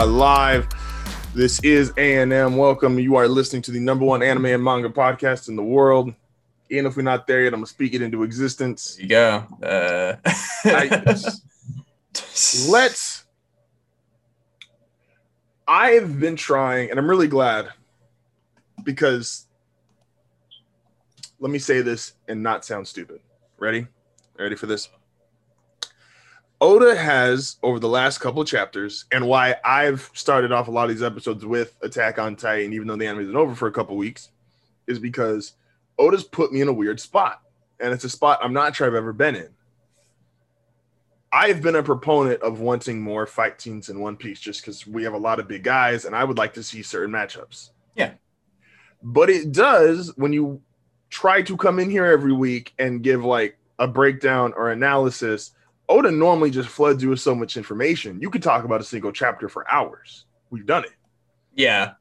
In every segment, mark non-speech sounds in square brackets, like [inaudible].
are there. We are live. This is A&M. Welcome. You are listening to the number one anime and manga podcast in the world. Even if we're not there yet, I'm gonna speak it into existence. There you go. Uh, [laughs] I- Let's. I've been trying, and I'm really glad because let me say this and not sound stupid. Ready? Ready for this? Oda has, over the last couple of chapters, and why I've started off a lot of these episodes with Attack on Titan, even though the anime isn't over for a couple weeks, is because Oda's put me in a weird spot. And it's a spot I'm not sure I've ever been in. I've been a proponent of wanting more fight teams in One Piece just because we have a lot of big guys, and I would like to see certain matchups. Yeah. But it does when you try to come in here every week and give like a breakdown or analysis. Oda normally just floods you with so much information. You could talk about a single chapter for hours. We've done it. yeah,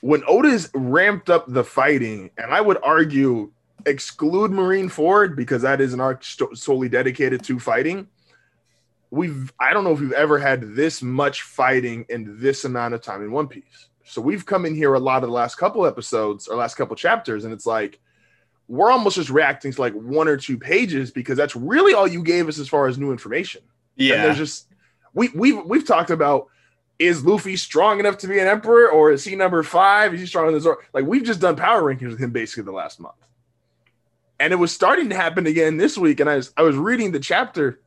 When Oda's ramped up the fighting, and I would argue exclude Marineford because that is an arc solely dedicated to fighting. We've I don't know if we've ever had this much fighting in this amount of time in One Piece. So we've come in here a lot of the last couple episodes or last couple chapters, and it's like we're almost just reacting to like one or two pages because that's really all you gave us as far as new information. And yeah. there's just we we've we've talked about is Luffy strong enough to be an emperor or is he number five? Is he stronger than Zoro? Like we've just done power rankings with him basically the last month. And it was starting to happen again this week. And I was I was reading the chapter.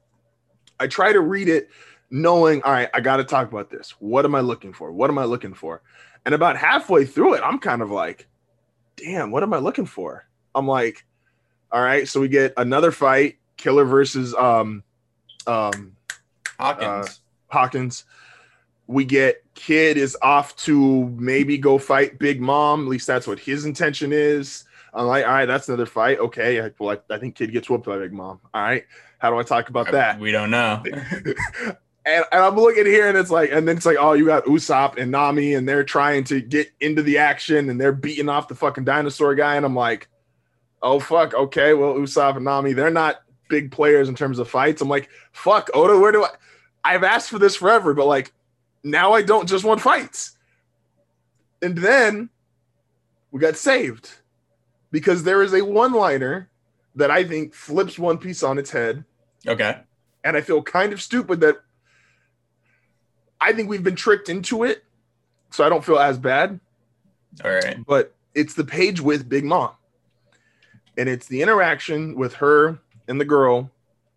I try to read it knowing, all right, I gotta talk about this. What am I looking for? What am I looking for? And about halfway through it, I'm kind of like, damn, what am I looking for? I'm like, all right, so we get another fight, Killer versus um um Hawkins. Hawkins. We get Kid is off to maybe go fight Big Mom. At least that's what his intention is. I'm like, all right, that's another fight. Okay, I, well, I, I think Kid gets whooped by Big Mom. All right, how do I talk about that? we don't know. [laughs] [laughs] and, and I'm looking here, and it's like, and then it's like, oh, you got Usopp and Nami, and they're trying to get into the action, and they're beating off the fucking dinosaur guy, and I'm like, oh fuck, okay, well, Usopp and Nami, they're not big players in terms of fights. I'm like, fuck, Oda, where do I? I've asked for this forever, but like, now I don't just want fights. And then we got saved because there is a one-liner that I think flips One Piece on its head okay. and I feel kind of stupid that I think we've been tricked into it, so I don't feel as bad. All right. But it's the page with Big Mom, and it's the interaction with her and the girl,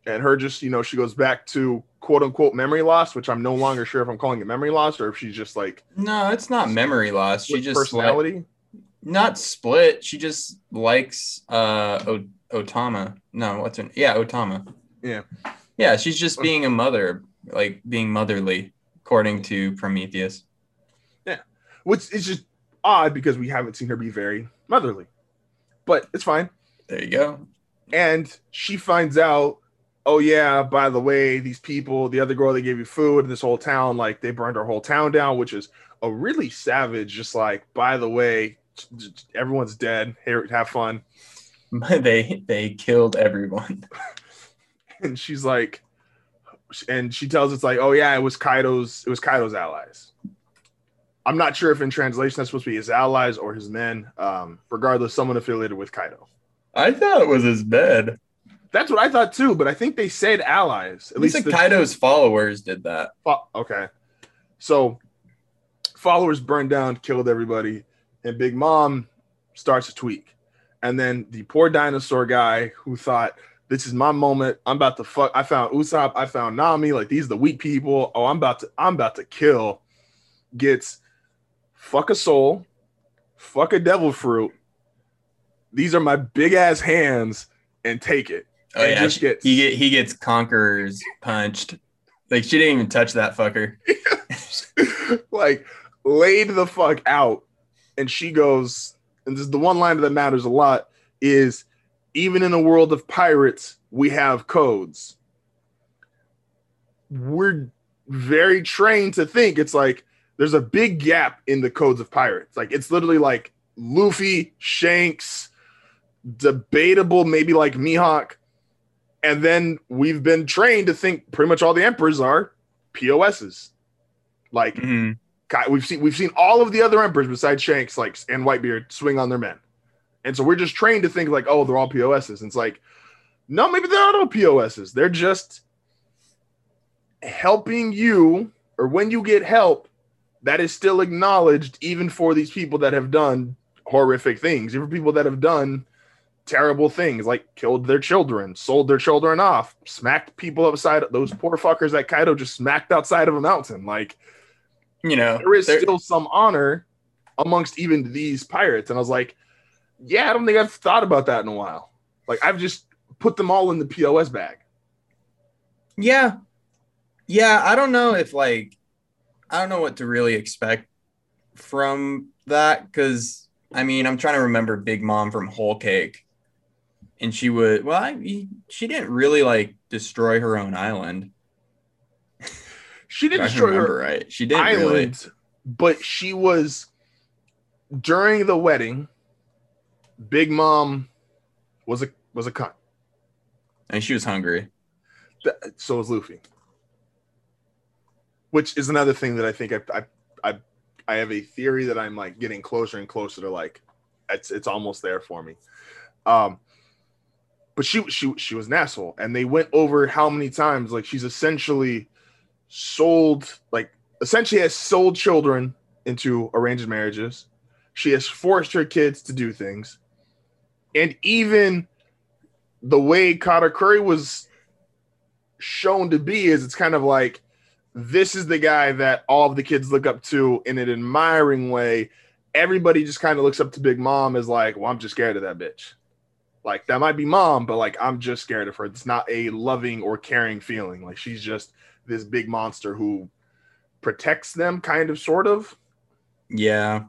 and her just you know she goes back to quote unquote memory loss, which I'm no longer sure if I'm calling it memory loss or if she's just like No, it's not memory loss. She just like, personality. not split. She just likes uh o- Otama. No, what's her? Yeah, Otama. Yeah. Yeah, she's just being a mother, like being motherly, according to Prometheus. Yeah. Which is just odd because we haven't seen her be very motherly, but it's fine. There you go. and she finds out oh yeah by the way these people the other girl they gave you food in this whole town like they burned our whole town down which is a really savage just like by the way everyone's dead here have fun [laughs] they they killed everyone. [laughs] and she's like and she tells it's like oh yeah it was kaido's it was kaido's allies i'm not sure if in translation that's supposed to be his allies or his men um regardless someone affiliated with kaido I thought it was his bed. that's what i thought too but i think they said allies At least the- Kaido's followers did that. Fo- okay. So followers burned down, killed everybody, and Big Mom starts to tweak. And then the poor dinosaur guy who thought, this is my moment. I'm about to fuck. I found Usopp. I found Nami. Like these are the weak people. Oh, I'm about to, I'm about to kill. Gets fuck a soul, fuck a devil fruit. These are my big ass hands, and take it. Oh And yeah, just she- gets- he get he gets conquerors punched. Like she didn't even touch that fucker. [laughs] like laid the fuck out and she goes and this is the one line that matters a lot is even in a world of pirates we have codes we're very trained to think it's like there's a big gap in the codes of pirates like it's literally like luffy shanks debatable maybe like mihawk and then we've been trained to think pretty much all the emperors are POSs. Like Mhm. We've seen we've seen all of the other emperors besides Shanks, like and Whitebeard, swing on their men, and so we're just trained to think like, oh, they're all POSs. And it's like, no, maybe they're not all POSs. They're just helping you, or when you get help, that is still acknowledged, even for these people that have done horrific things, even for people that have done terrible things, like killed their children, sold their children off, smacked people outside those poor fuckers that Kaido just smacked outside of a mountain, like You know, there is still some honor amongst even these pirates. And I was like, yeah, I don't think I've thought about that in a while. Like I've just put them all in the POS bag. Yeah. Yeah, I don't know if like I don't know what to really expect from that cuz I mean, I'm trying to remember Big Mom from Whole Cake. And she would well, I, she didn't really like destroy her own island. She didn't destroy her right. She didn't island, really. but she was during the wedding. Big Mom was a was a cunt. And she was hungry. Th- So was Luffy. Which is another thing that I think I, I I I have a theory that I'm like getting closer and closer to like it's it's almost there for me. Um but she she she was an asshole and they went over how many times like she's essentially sold like essentially has sold children into arranged marriages. She has forced her kids to do things. And even the way Katakuri was shown to be is it's kind of like this is the guy that all of the kids look up to in an admiring way. Everybody just kind of looks up to Big Mom as like, well, I'm just scared of that bitch. Like that might be mom, but like I'm just scared of her. It's not a loving or caring feeling. Like she's just this big monster who protects them, kind of, sort of. Yeah.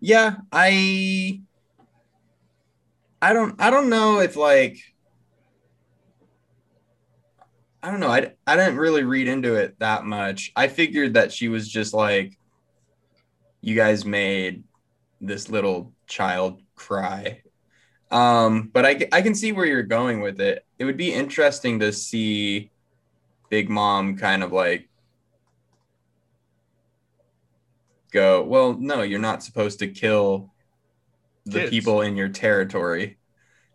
Yeah, I I don't I don't know if like I don't know. I I didn't really read into it that much. I figured that she was just like you guys made this little child cry. Um but I I can see where you're going with it. It would be interesting to see Big Mom kind of like go, well, no, you're not supposed to kill the Kids. people in your territory.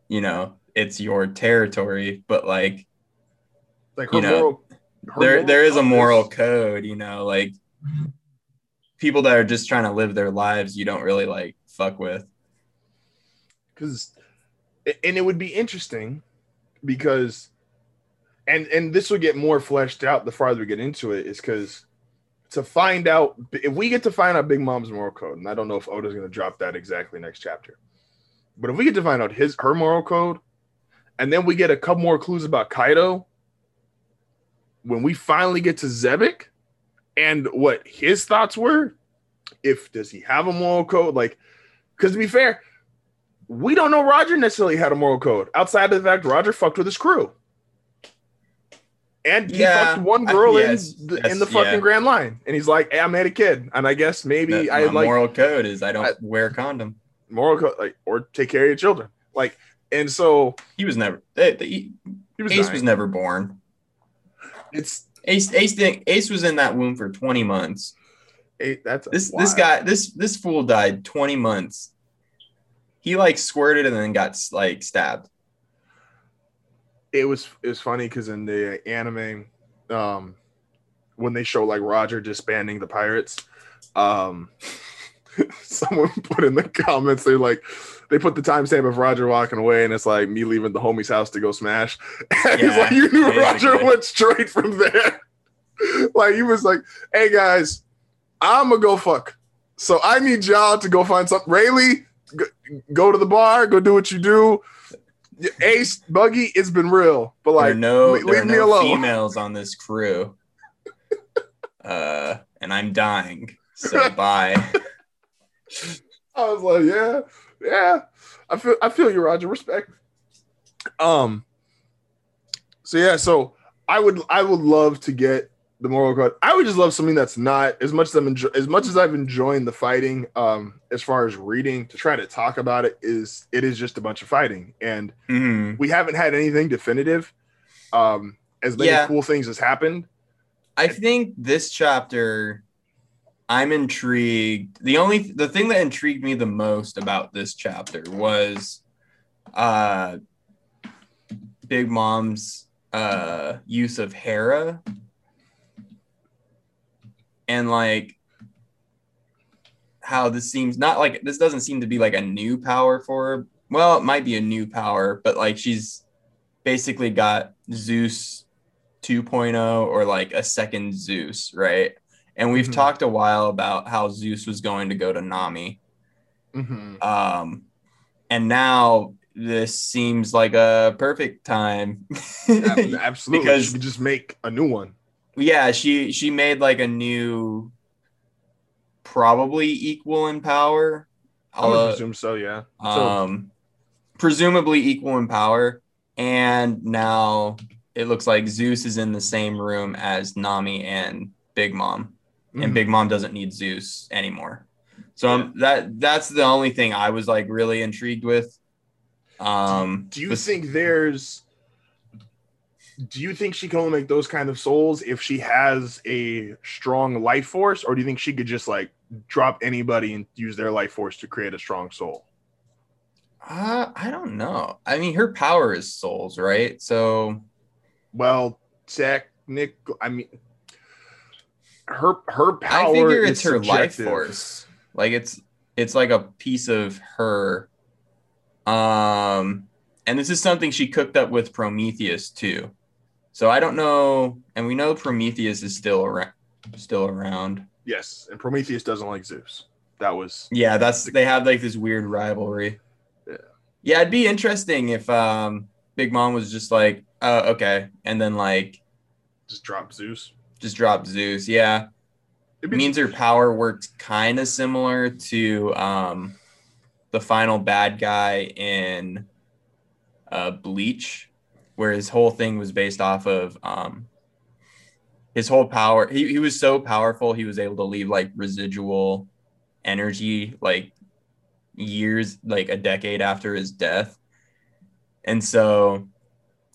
You know, it's your territory, but like Like You know, moral. her there there is a moral code, you know, like people that are just trying to live their lives you don't really like fuck with. because and it would be interesting because and and this will get more fleshed out the farther we get into it is because to find out if we get to find out big mom's moral code and i don't know if oda's going to drop that exactly next chapter but if we get to find out his her moral code and then we get a couple more clues about kaido when we finally get to Xebec and what his thoughts were if does he have a moral code? Like because to be fair we don't know Roger necessarily had a moral code outside of the fact Roger fucked with his crew. And he Yeah, fucked one I- girl yes, in the, yes, in the fucking yeah. Grand Line. And he's like, hey, I made a kid. And I guess maybe I like moral code is I don't I- wear a condom. moral code, like, or take care of your children. Like, and so He was never eh, the, he was, Ace dying. was never born. it's Ace Ace didn't, Ace was in that womb for 20 months. eight, that's This wild. this guy this this fool died 20 months. He like squirted and then got like stabbed. it was it was funny because in the anime, um, when they show like Roger disbanding the pirates, um, [laughs] someone put in the comments they're like they put the timestamp of Roger walking away, and it's like me leaving the homie's house to go smash. [laughs] And he's Yeah, like, you knew Roger went straight from there. [laughs] like he was like, hey guys, I'm gonna go fuck. So I need y'all to go find something. Rayleigh, go, to the bar, go do what you do. Ace, Buggy, it's been real, but like, no, le- there are leave me no alone. females on this crew. [laughs] Uh, and I'm dying. So [laughs] bye. I was like, yeah, yeah. I feel I feel you, Roger. Respect. Um. So yeah, so I would I would love to get the moral code. I would just love something that's not as much as I'm enjoy, as much as I've enjoying the fighting. Um, as far as reading to try to talk about it is it is just a bunch of fighting, and Mhm. we haven't had anything definitive. Um, as many Yeah. cool things has happened. I think this chapter, I'm intrigued. The only the thing that intrigued me the most about this chapter was, uh, Big Mom's uh use of Hera, and like how this seems not like this doesn't seem to be like a new power for her. Well, it might be a new power, but like she's basically got Zeus 2.0 or like a second Zeus, right? And we've Mhm. talked a while about how Zeus was going to go to Nami. Mhm. Um, and now this seems like a perfect time. [laughs] Absolutely. Because- could just make a new one. Yeah, she she made like a new, probably equal in power. I would Although- presume so, yeah. So, um, presumably equal in power. And now it looks like Zeus is in the same room as Nami and Big Mom, and mhm. Big Mom doesn't need Zeus anymore. So um, that that's the only thing I was like really intrigued with. Um, do you bes- think there's do you think she can only make those kind of souls if she has a strong life force or do you think she could just like drop anybody and use their life force to create a strong soul Uh, I don't know. I mean, her power is souls, right? So well technical i mean her her power I figure is it's her life force. Like it's it's like a piece of her. Um, and this is something she cooked up with Prometheus too. So I don't know, and we know Prometheus is still around. Still around. yes and prometheus doesn't like zeus that was Yeah, that's they have like this weird rivalry. Yeah. Yeah, it'd be interesting if um Big Mom was just like, oh, okay, and then like just drop zeus just drop Zeus. Yeah. It be- means her power works kind of similar to um, the final bad guy in uh, Bleach, where his whole thing was based off of um, his whole power. He, he was so powerful, he was able to leave like residual energy, like years, like a decade after his death. And so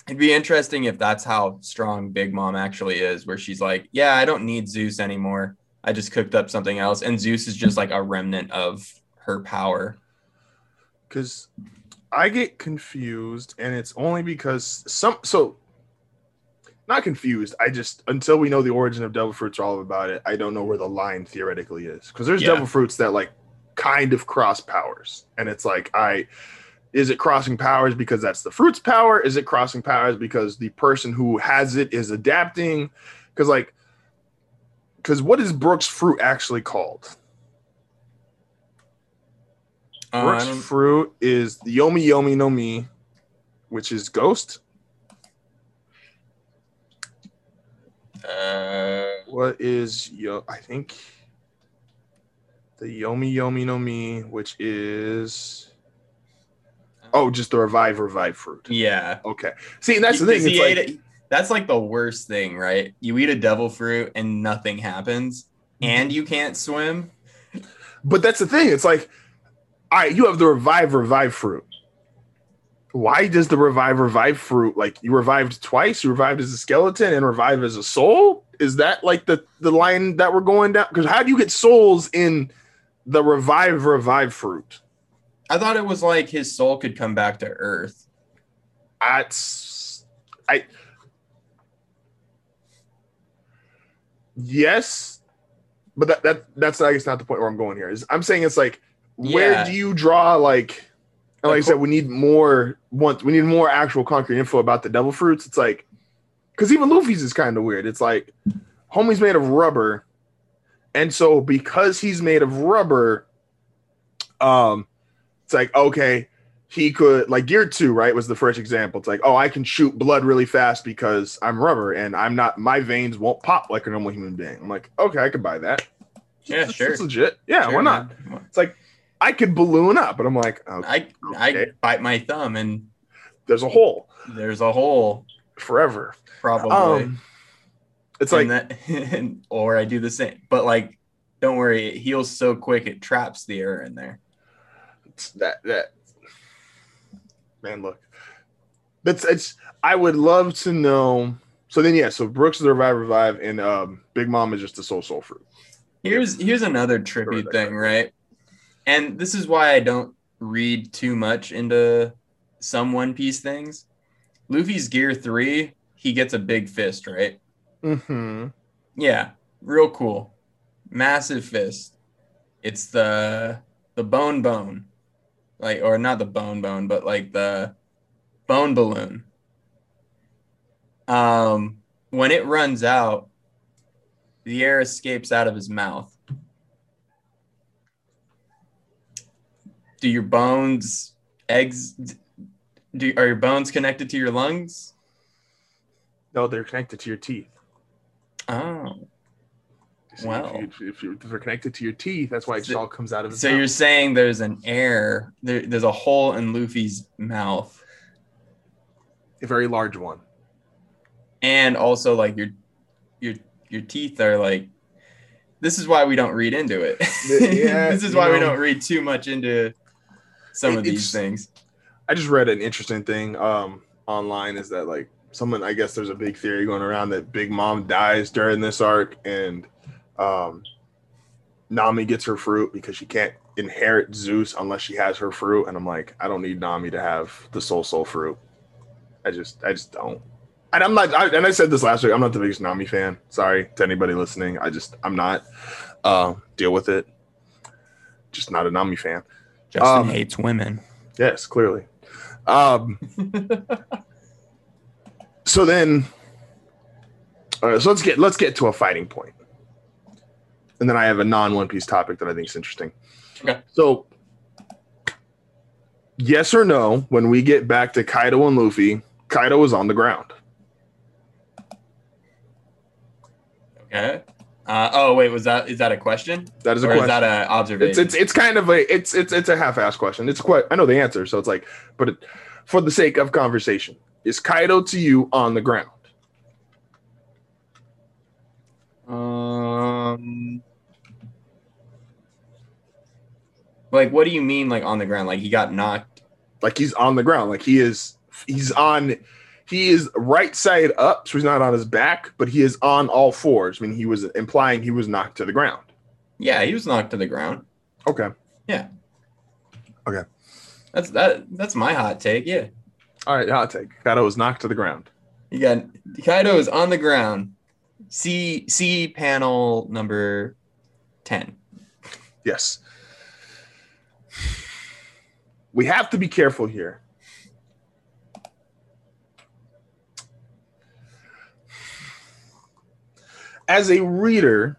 it'd be interesting if that's how strong Big Mom actually is, where she's like, yeah, I don't need Zeus anymore. I just cooked up something else. And Zeus is just like a remnant of her power. because I get confused, and it's only because some so not confused. I just until we know the origin of devil fruits, all about it. I don't know where the line theoretically is because there's Yeah. devil fruits that like kind of cross powers, and it's like I is it crossing powers because that's the fruit's power? Is it crossing powers because the person who has it is adapting? Because like because what is Brooks fruit actually called? Uh, I fruit is the Yomi Yomi no Mi, which is ghost. uh, What is yo? I think the Yomi Yomi no Mi, which is oh, just the revive revive fruit. yeah. Okay, see, and that's the thing. He It's like, that's like the worst thing, right? You eat a devil fruit and nothing happens, and you can't swim. but that's the thing. It's like, all right, you have the revive revive fruit. Why does the revive revive fruit like you revived twice? You revived as a skeleton and revive as a soul. Is that like the the line that we're going down? Because how do you get souls in the revive revive fruit? I thought it was like his soul could come back to Earth. That's I. Yes, but that that that's I guess not the point where I'm going here. Is I'm saying it's like where Yeah. do you draw like like I said, we need more once we need more actual concrete info about the devil fruits. It's like because even Luffy's is kind of weird. It's like homie's made of rubber, and so because he's made of rubber, um, it's like okay, he could like Gear Two, right? Was the first example. It's like oh, I can shoot blood really fast because I'm rubber and I'm not. My veins won't pop like a normal human being. I'm like okay, I could buy that. Yeah, That's- sure. that's legit. Yeah, Sure, why not? man. It's like I could balloon up, but I'm like, oh, I I bite my thumb and there's a hole there's a hole, forever. probably. Um, it's like and that, [laughs] or I do the same. But like, don't worry, it heals so quick it traps the air in there. that that man. Look, that's it's. I would love to know so then yeah, so Brooks is the revive revive, and um, Big Mom is just the soul soul fruit. Here's here's another trippy thing, right? And this is why I don't read too much into some One Piece things. Luffy's gear three, he gets a big fist, right? Mm-hmm. Yeah, real cool. Massive fist. It's the the bone bone. Like or not the bone bone, but like the bone balloon. Um when it runs out, the air escapes out of his mouth. Do your bones eggs do are your bones connected to your lungs? No, they're connected to your teeth. Oh. Wow. If, you, if, you, if they're connected to your teeth, that's why it just all comes out of his So mouth. you're saying there's an air, there, there's a hole in Luffy's mouth, a very large one. and also like your your your teeth are like. This is why we don't read into it. Yeah, [laughs] this is why we don't read too much into some It- of these things. I just read an interesting thing um, online is that like someone I guess there's a big theory going around that Big Mom dies during this arc and um, Nami gets her fruit because she can't inherit Zeus unless she has her fruit and I'm like I don't need Nami to have the soul soul fruit. I just I just don't. And I'm not I, and I said this last week I'm not the biggest Nami fan. Sorry to anybody listening. I just I'm not uh, deal with it. Just not a Nami fan. Justin um, hates women. Yes, clearly. Um, [laughs] so then, all right, so let's get let's get to a fighting point, and then I have a non One Piece topic that I think is interesting. Okay. So, yes or no? When we get back to Kaido and Luffy, Kaido is on the ground. Okay. Uh, oh wait, was that is that a question That is a or question. is that an observation? it's it's it's kind of a it's it's it's a half-ass question. It's quite I know the answer, so it's like, but it, for the sake of conversation, is Kaido to you on the ground? Um, like, what do you mean, like on the ground? Like he got knocked? like he's on the ground like he is he's on he is right side up so he's not on his back but he is on all fours i mean he was implying he was knocked to the ground Yeah, he was knocked to the ground. okay Yeah. Okay. That's that. That's my hot take. Yeah, all right i'll take kaido was knocked to the ground you got Kaido is on the ground. See, see panel number ten. yes we have to be careful here as a reader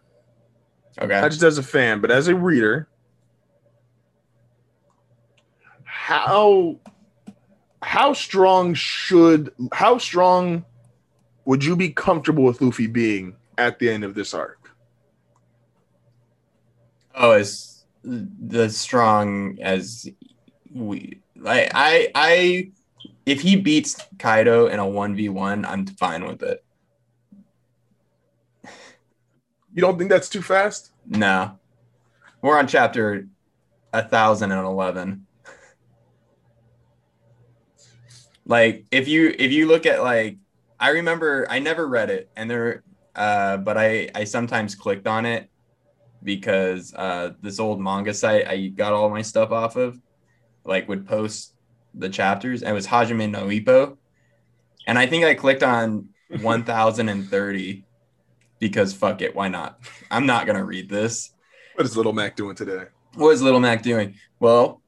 Okay. not just as a fan, but as a reader, how how strong should how strong would you be comfortable with Luffy being at the end of this arc? Oh, as the strong as we. I, I, I. If he beats Kaido in a one v one, I'm fine with it. You don't think that's too fast? No, we're on chapter a thousand and eleven. [laughs] Like if you if you look at like I remember I never read it and there uh but I I sometimes clicked on it because uh this old manga site I got all my stuff off of like would post the chapters and it was Hajime no Ippo and I think I clicked on [laughs] 1030 because fuck it why not [laughs] I'm not to read this What is Little Mac doing today? what is Little Mac doing? Well,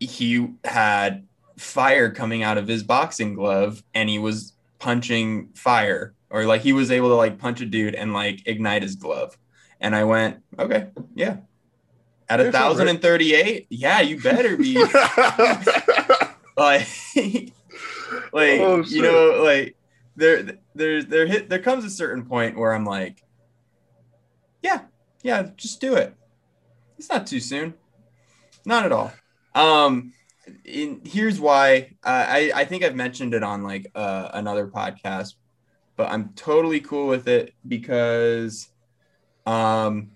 he had fire coming out of his boxing glove and he was punching fire or like he was able to like punch a dude and like ignite his glove. And I went, okay, yeah. At a thousand and thirty-eight, yeah, you better be [laughs] [laughs] like, like Oh, you know, like there, there, there hit. There comes a certain point where I'm like, yeah, yeah, just do it. It's not too soon, not at all. Um, in, here's why. Uh, I I think I've mentioned it on like uh, another podcast, but I'm totally cool with it because, um,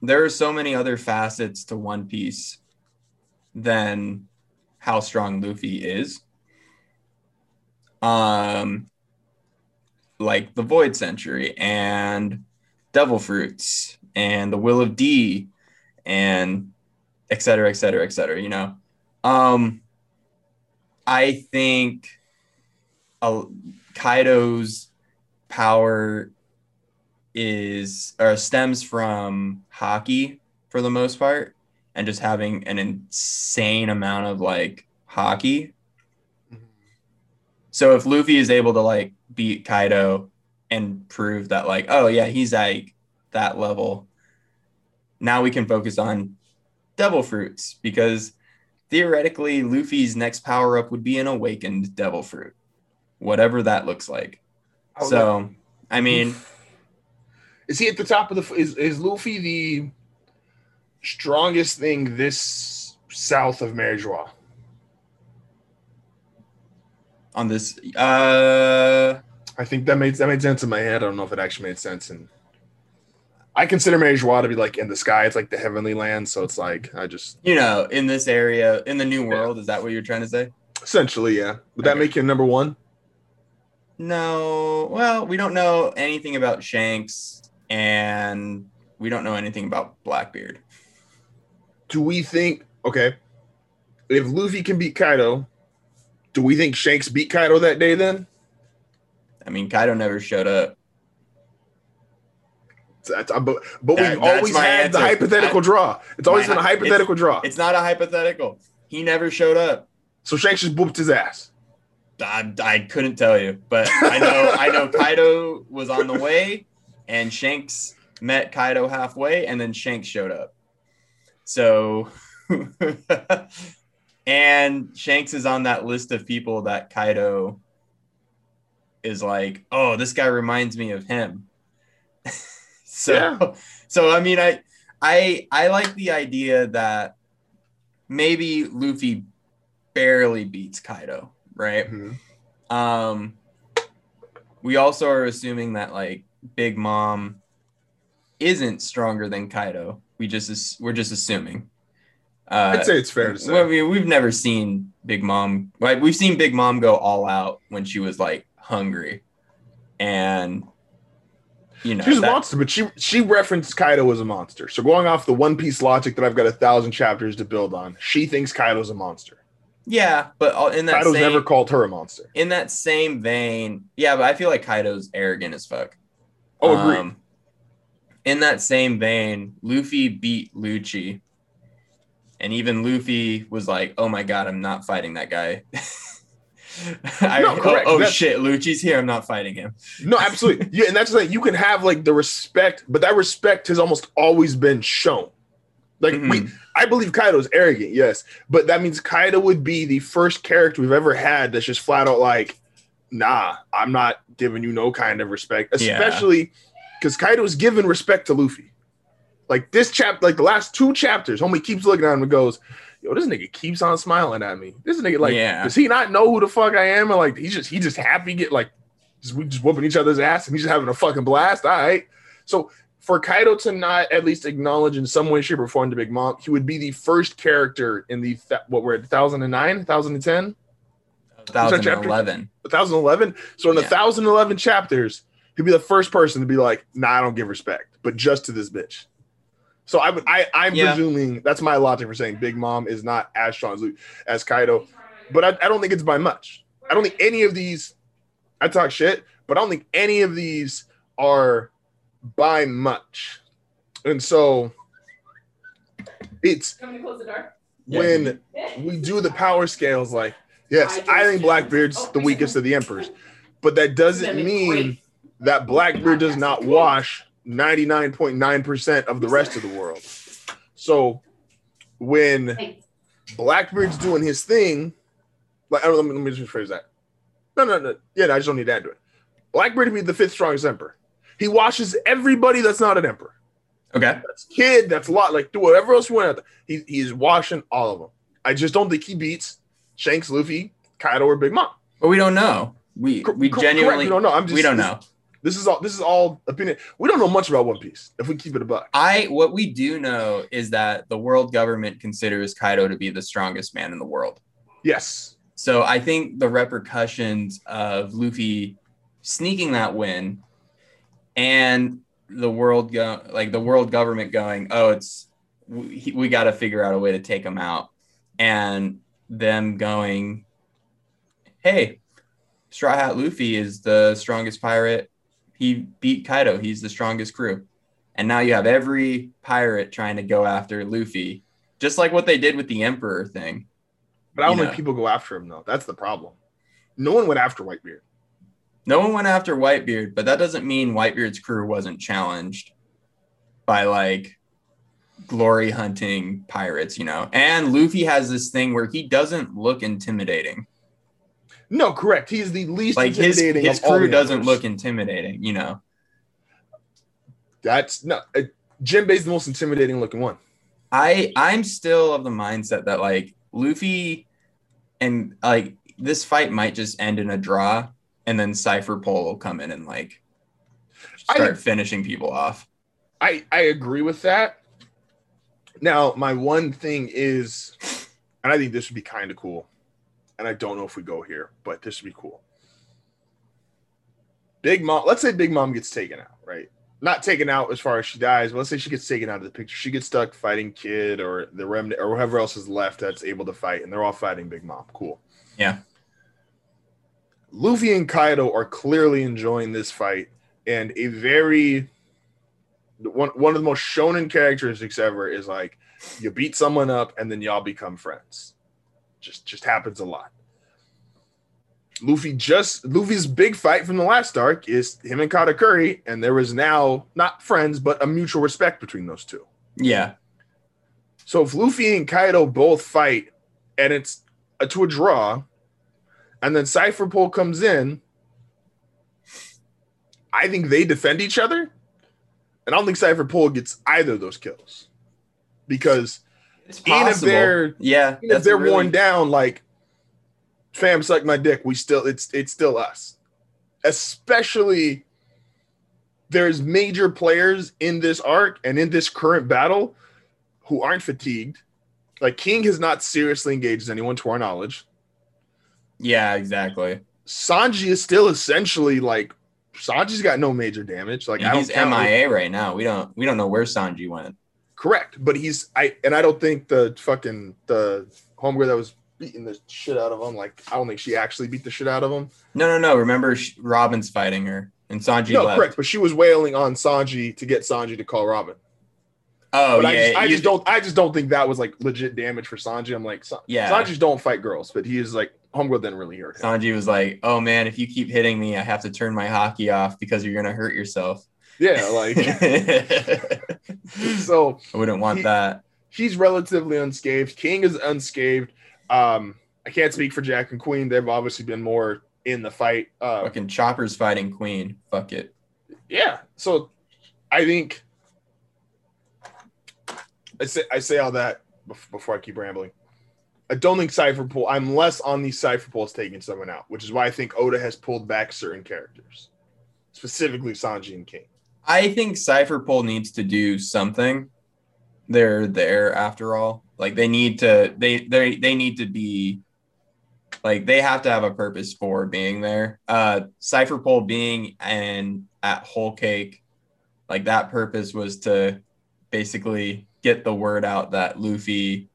there are so many other facets to One Piece than how strong Luffy is. Um, like the Void Century and Devil Fruits and the Will of D and et cetera, et cetera, et cetera, you know. Um I think uh, Kaido's power is or stems from Haki for the most part and just having an insane amount of like Haki. So if Luffy is able to like beat Kaido and prove that like oh yeah he's like that level now we can focus on devil fruits because theoretically Luffy's next power up would be an awakened devil fruit whatever that looks like Oh, so I mean Is he at the top of the? Is is Luffy the strongest thing this south of Marijois? On this uh I think that made that made sense in my head. I don't know if it actually made sense. And I consider Marijois to be like in the sky. It's like the heavenly land. So it's like I just you know in this area in the new world is that what you're trying to say essentially yeah. Would that make him number one? No, well, we don't know anything about Shanks, and we don't know anything about Blackbeard. Do we think okay? If Luffy can beat Kaido, do we think Shanks beat Kaido that day? Then I mean, Kaido never showed up. That's- but but That- we've always had the hypothetical I- draw. It's always my been a hy- hypothetical draw. It's not a hypothetical. He never showed up. So Shanks just booped his ass. I, I couldn't tell you, but I know I know [laughs] Kaido was on the way, and Shanks met Kaido halfway, and then Shanks showed up. So, [laughs] and Shanks is on that list of people that Kaido is like, oh, this guy reminds me of him. [laughs] so, Yeah. so I mean, I, I, I like the idea that maybe Luffy barely beats Kaido, right? Um, we also are assuming that like Big Mom isn't stronger than Kaido. We just we're just assuming. Uh, I'd say it's fair to say. well, we, we've never seen Big Mom. Like we've seen Big Mom go all out when she was like hungry, and you know She's a that- monster, but she she referenced Kaido as a monster. So going off the One Piece logic that I've got a thousand chapters to build on, she thinks Kaido's a monster. yeah, but in that Kaido's same never called her a monster. in that same vein, yeah, but I feel like Kaido's arrogant as fuck. Oh, agreed. Um, in that same vein, Luffy beat Lucci, and even Luffy was like, "Oh my god, I'm not fighting that guy." [laughs] I, No, oh, correct. oh That's- shit, Lucci's here. I'm not fighting him. No, absolutely. [laughs] yeah, and that's like you can have like the respect, but that respect has almost always been shown. Like we, Mhm. I believe Kaido's arrogant, yes, but that means Kaido would be the first character we've ever had that's just flat out like, nah, I'm not giving you no kind of respect, especially because Kaido's given respect to Luffy. Like this chapter, like the last two chapters, homie keeps looking at him and goes, "Yo, this nigga keeps on smiling at me. This nigga, like, Yeah. does he not know who the fuck I am? And like, he's just he just happy get like, just we just whooping each other's ass and he's just having a fucking blast. All right, so for Kaido to not at least acknowledge in some way, shape, or form the Big Mom, he would be the first character in the th- what we're at 2009, 2010, 2011. 1011. So in the Yeah. 1011 chapters, he'd be the first person to be like, "Nah, I don't give respect, but just to this bitch." So I, would- I I'm Yeah. presuming that's my logic for saying Big Mom is not as strong as, as Kaido, but I, I don't think it's by much. I don't think any of these. I talk shit, but I don't think any of these are by much, and so it's Can we close the door? when [laughs] we do the power scales like yes i think blackbeard's the oh. weakest of the emperors but that doesn't mean that blackbeard does not wash 99.9% of the rest of the world so when blackbeard's doing his thing like oh, let, me, let me just phrase that no no no yeah no, i just don't need to add to it blackbeard would be the fifth strongest emperor he washes everybody that's not an emperor Okay. that's kid, that's a lot. Like do whatever else you want. out there. He, he's washing all of them. I just don't think he beats Shanks, Luffy, Kaido, or Big Mom. But we don't know. We we cor- genuinely correct, we don't know. I'm just we don't know. This is all. This is all opinion. We don't know much about One Piece. If we keep it a buck, I what we do know is that the world government considers Kaido to be the strongest man in the world. yes, So I think the repercussions of Luffy sneaking that win, and the world go like the world government going, oh, it's we, we got to figure out a way to take him out, and them going, hey, Straw Hat Luffy is the strongest pirate. He beat Kaido. He's the strongest crew. And now you have every pirate trying to go after Luffy, just like what they did with the Emperor thing. But I don't You think people go after him though. That's the problem. No one went after Whitebeard. No one went after Whitebeard, but that doesn't mean Whitebeard's crew wasn't challenged by like glory hunting pirates, you know. And Luffy has this thing where he doesn't look intimidating. No, correct. He's the least Like his intimidating. his of all crew doesn't look intimidating, you know. That's no. Uh, Jinbei's the most intimidating looking one. I I'm still of the mindset that like Luffy and like this fight might just end in a draw and then Cypher Pole will come in and like I- start finishing people off. I I agree with that. Now, my one thing is, and I think this would be kind of cool, and I don't know if we go here, but this would be cool. Big Mom, let's say Big Mom gets taken out, right? Not taken out as far as she dies, but let's say she gets taken out of the picture. She gets stuck fighting Kid or the remnant or whoever else is left that's able to fight, and they're all fighting Big Mom. Cool. Yeah. Luffy and Kaido are clearly enjoying this fight, and a very one one of the most shonen characteristics ever is like you beat someone up and then y'all become friends. Just just happens a lot. Luffy just Luffy's big fight from the last arc is him and Katakuri, and there is now not friends but a mutual respect between those two. Yeah. So if Luffy and Kaido both fight and it's a, to a draw, and then Cypher Pole comes in, I think they defend each other. And I don't think Cypher Pole gets either of those kills. Because It's even if possible. they're yeah, even if that's they're really- worn down, like fam suck my dick, we still it's it's still us. Especially there's major players in this arc and in this current battle who aren't fatigued. Like King has not seriously engaged anyone to our knowledge. Yeah, exactly. Sanji is still essentially like Sanji's got no major damage. Like I don't he's MIA right now. We don't we don't know where Sanji went. Correct, but he's I and I don't think the fucking the homegirl that was beating the shit out of him. Like I don't think she actually beat the shit out of him. No, no, no. Remember, sh- Robin's fighting her, and Sanji no, left. correct, but she was wailing on Sanji to get Sanji to call Robin. Oh but yeah, I, just, I just don't I just don't think that was like legit damage for Sanji. I'm like, Sa- Yeah. Sanji's don't fight girls, but he is like homegirl didn't really hurt him. Sanji was like, "Oh man, if you keep hitting me, I have to turn my Haki off because you're gonna hurt yourself." Yeah, like so. I wouldn't want He- that. he's relatively unscathed. King is unscathed. Um, I can't speak for Jack and Queen. They've obviously been more in the fight. Uh, Fucking Chopper's fighting Queen. Fuck it. yeah. So I think I say I say all that before I keep rambling. I don't think Cypher Pole. I'm less on these Cypher Poles taking someone out, which is why I think Oda has pulled back certain characters, specifically Sanji and King. I think Cypher Pole needs to do something. They're there after all. Like they need to they they they need to be like they have to have a purpose for being there. Uh Cypher Pole being and at Whole Cake, like that purpose was to basically get the word out that Luffy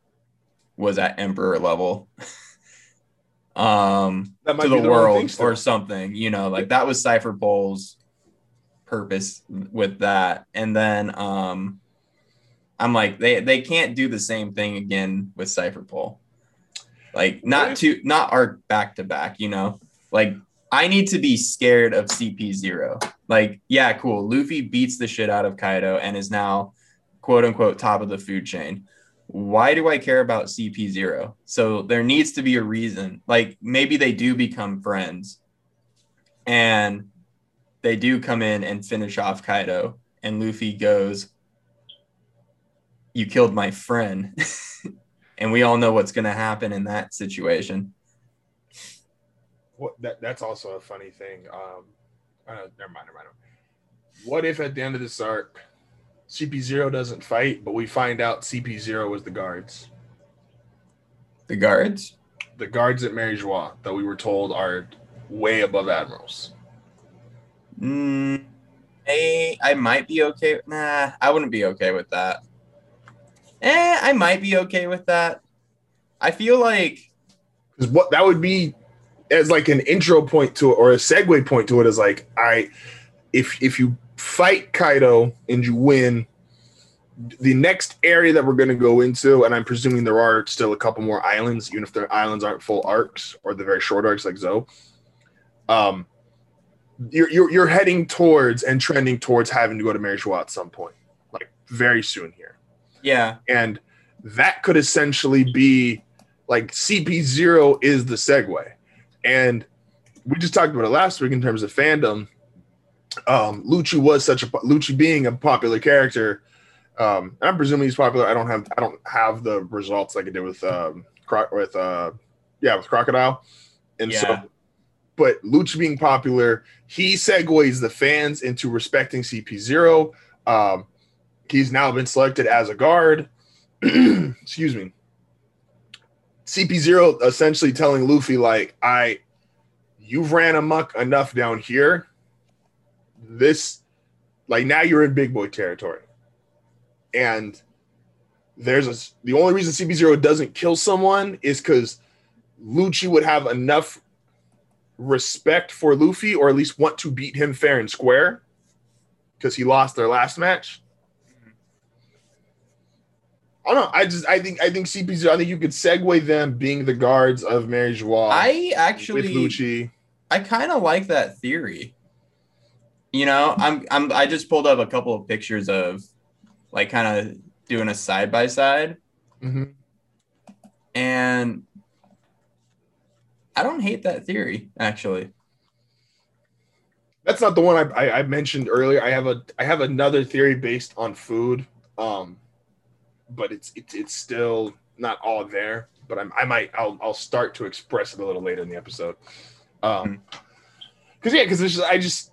was at Emperor level. [laughs] um to the the world or something, you know, like that was Cypher Pole's purpose with that. And then um I'm like they they can't do the same thing again with Cypher Pole. Like not to not arc back to back, you know. Like I need to be scared of CP0. Like yeah, cool. Luffy beats the shit out of Kaido and is now quote unquote top of the food chain why do I care about CP0? So there needs to be a reason. Like maybe they do become friends and they do come in and finish off Kaido, and Luffy goes, You killed my friend. [laughs] and we all know what's going to happen in that situation. What that that's also a funny thing. Um, uh, never mind, never mind. What if at the end of this arc, CP0 doesn't fight, but we find out CP0 was the guards, The guards? the guards at Mary Joie that we were told are way above admirals. Mm, I, I might be okay. Nah, I wouldn't be okay with that. Eh, I might be okay with that. I feel like Because what that would be as like an intro point to it or a segue point to it is like, I if if you fight Kaido and you win, the next area that we're gonna go into, and I'm presuming there are still a couple more islands, even if the islands aren't full arcs or the very short arcs like Zou Um you're, you're you're heading towards and trending towards having to go to Mary Geoise at some point, like very soon here yeah, and that could essentially be like CP0 is the segue. And we just talked about it last week in terms of fandom. Um, Lucci was such a Lucci being a popular character. Um, and I'm presuming he's popular. I don't have I don't have the results like I did with um Cro- with uh yeah with Crocodile. And so Yeah. But Lucci being popular, he segues the fans into respecting CP0. Um, he's now been selected as a guard. [clears throat] Excuse me. CP0 essentially telling Luffy, like, I you've ran amok enough down here. This like now you're in big boy territory. And there's a the only reason CP0 doesn't kill someone is because Lucci would have enough respect for Luffy, or at least want to beat him fair and square, because he lost their last match. I don't know. I just I think I think CP0. I think you could segue them being the guards of Mary Geoise I actually with Lucci. I kind of like that theory. You know, I'm I'm I just pulled up a couple of pictures of like kind of doing a side by side Mhm. and I don't hate that theory actually. That's not the one I, I, I mentioned earlier. I have a I have another theory based on food, um, but it's it's it's still not all there. But I'm, I might I'll I'll start to express it a little later in the episode. Um, because yeah, because I just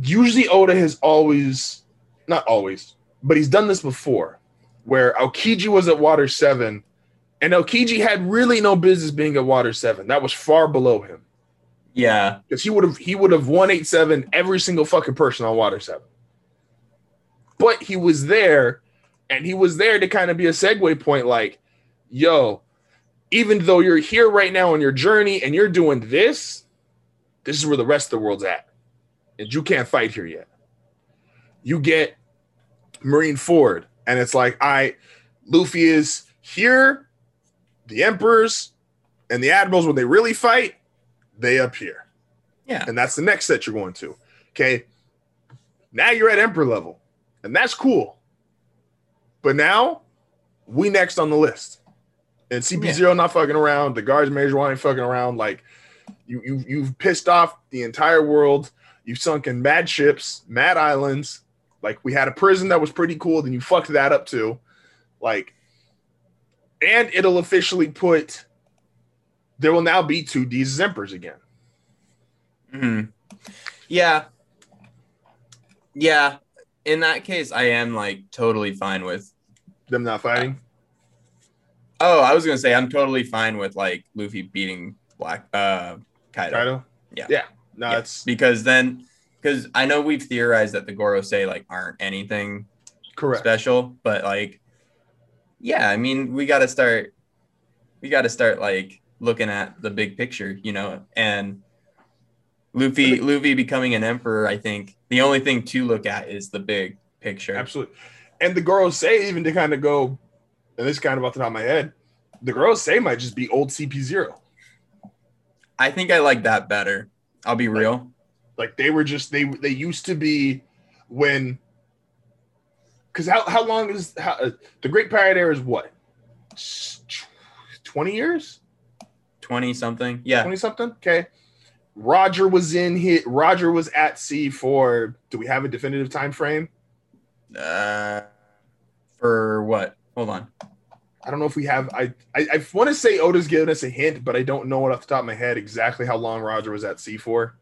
usually Oda has always not always, but he's done this before, where Aokiji was at Water Seven, and Aokiji had really no business being at Water Seven. That was far below him Yeah. because he would have he would have one eight seven every single fucking person on water seven. But he was there, and he was there to kind of be a segue point, like, yo, even though you're here right now on your journey and you're doing this, this is where the rest of the world's at, and you can't fight here yet. You get Marineford, and it's like, I, Luffy is here, the emperors and the admirals when they really fight, they appear. Yeah. and that's the next set you're going to. Okay. Now you're at emperor level, and that's cool. But now we next on the list. And CP0 not fucking around. The guards major ain't fucking around. Like you you you've pissed off the entire world. You've sunk in mad ships, mad islands. Like we had a prison that was pretty cool, then you fucked that up too. Like, and it'll officially put there will now be two D's as emperors again. hmm Yeah. Yeah. In that case, I am like totally fine with. Them not fighting. Oh, I was gonna say I'm totally fine with like Luffy beating Black uh Kaido, Kaido? Yeah. Yeah. No, Yeah. it's because then because I know we've theorized that the Gorosei like aren't anything correct. special, but like, yeah, I mean, we got to start, we got to start like looking at the big picture, you know, and Luffy, Luffy becoming an emperor. I think the only thing to look at is the big picture. Absolutely. And the Gorosei even to kind of go, and this is kind of off the top of my head, the Gorosei might just be old CP0. I think I like that better. I'll be real. Like they were just they they used to be when because how how long is how, uh, the Great Pirate Era is what twenty years, Twenty something. Yeah. twenty something. Okay, Roger was in hit. Roger was at sea for. Do we have a definitive time frame? Uh, for what? Hold on. I don't know if we have. I I, I want to say Oda's given us a hint, but I don't know it off the top of my head exactly how long Roger was at sea for.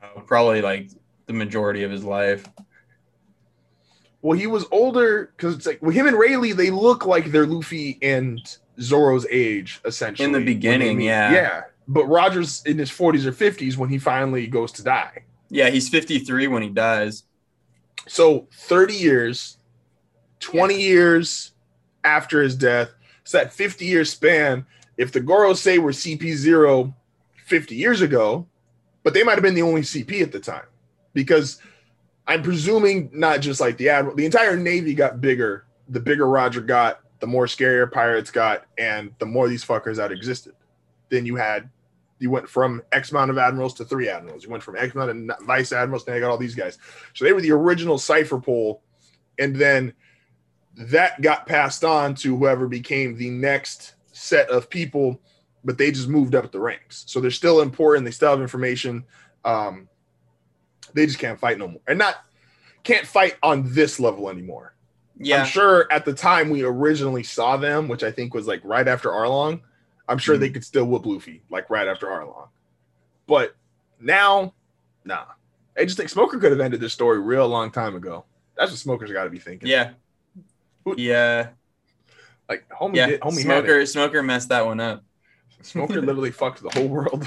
Uh, probably like the majority of his life. Well, he was older because it's like with him and Rayleigh, they look like they're Luffy and Zoro's age, essentially. In the beginning, yeah. Yeah. But Roger's in his 40s or 50s when he finally goes to die. Yeah, he's 53 when he dies. So 30 years, 20 years after his death, it's that 50 year span. If the Gorosei were CP0 50 years ago, but they might have been the only CP at the time because I'm presuming not just like the admiral, the entire navy got bigger. The bigger Roger got, the more scarier pirates got, and the more these fuckers out existed. Then you had, you went from X amount of admirals to three admirals. You went from X amount of vice admirals. Now you got all these guys. So they were the original Cypher Pole, and then that got passed on to whoever became the next set of people, but they just moved up the ranks. So they're still important. They still have information. Um, they just can't fight no more, and not can't fight on this level anymore. Yeah. I'm sure at the time we originally saw them, which I think was like right after Arlong, I'm sure Mhm. they could still whoop Luffy like right after Arlong. But now, nah. I just think Smoker could have ended this story real long time ago. That's what Smoker's got to be thinking. yeah. Who- Yeah. like homie, Yeah. did, homie Smoker Smoker messed that one up. Smoker literally [laughs] fucked the whole world.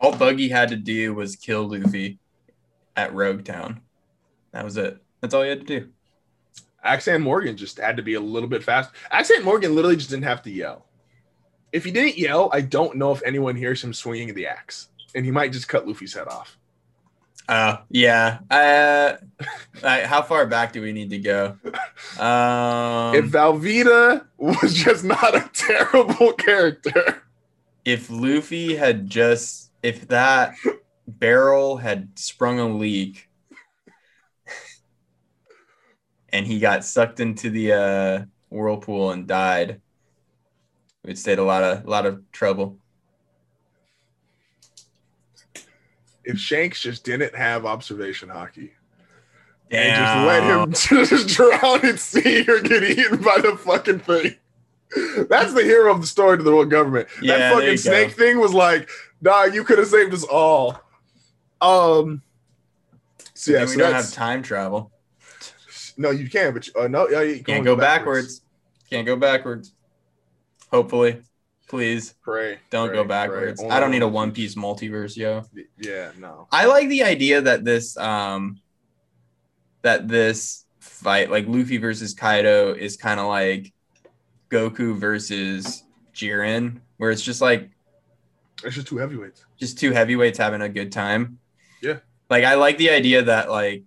All Buggy had to do was kill Luffy at Rogue Town. That was it. That's all he had to do. Axe-Hand Morgan just had to be a little bit fast. Axe-Hand Morgan literally just didn't have to yell. If he didn't yell, I don't know if anyone hears him swinging the axe, and he might just cut Luffy's head off. Uh, yeah. Uh, I- how far back do we need to go? [laughs] Um, if Alvida was just not a [laughs] terrible character, if Luffy had just, if that barrel had sprung a leak and he got sucked into the uh, whirlpool and died, we'd stayed a lot of, a lot of trouble. if Shanks just didn't have observation Haki Damn. and just let him [laughs] just drown at sea or get eaten by the fucking thing. That's the hero of the story to the world government. Yeah, that fucking snake go. thing was like, nah, you could have saved us all. Um, so yeah, so we don't have time travel. no, you can, but uh, no, yeah, you can Can't go backwards. Can't go backwards. Hopefully. Please Pray, don't pray, go backwards. Only I don't need a One One Piece multiverse, yo. Yeah, no. I like the idea that this um that this fight, like Luffy versus Kaido, is kind of like Goku versus Jiren, where it's just like It's just two heavyweights. just two heavyweights having a good time. Yeah. Like I like the idea that like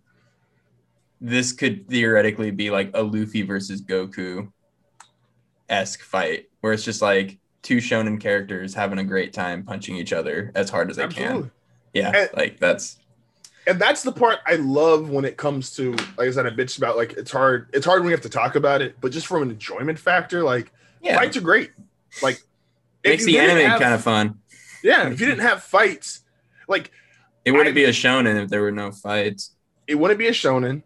this could theoretically be like a Luffy versus Goku esque fight, where it's just like two shonen characters having a great time punching each other as hard as they Absolutely. can. Yeah, And- like that's and that's the part I love when it comes to like I said, I bitched about like it's hard. It's hard when we have to talk about it, but just from an enjoyment factor, like yeah, fights are great. Like makes the anime have- kind of fun. Yeah. If you didn't have fights, like It wouldn't I- be a shonen if there were no fights. it wouldn't be a shonen,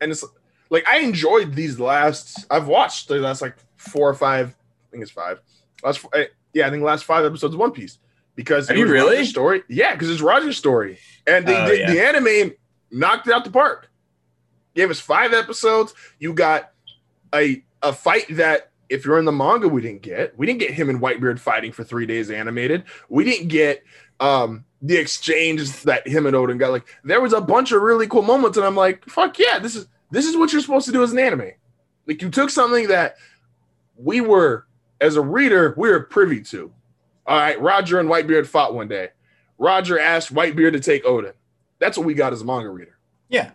and it's like I enjoyed these last. I've watched the last like four or five. I think it's five. Last eh, yeah, I think the last five episodes of One Piece because Have it you was really? Roger's story. Yeah, because it's Roger's story, and they Oh, yeah. the anime knocked it out the park. Gave us five episodes. You got a a fight that if you're in the manga, we didn't get. We didn't get him and Whitebeard fighting for three days animated. We didn't get um the exchange that him and Oden got. Like there was a bunch of really cool moments, and I'm like, fuck yeah, this is this is what you're supposed to do as an anime. Like you took something that we were as a reader, we were privy to. All right, Roger and Whitebeard fought one day. Roger asked Whitebeard to take Oden. That's what we got as a manga reader. Yeah.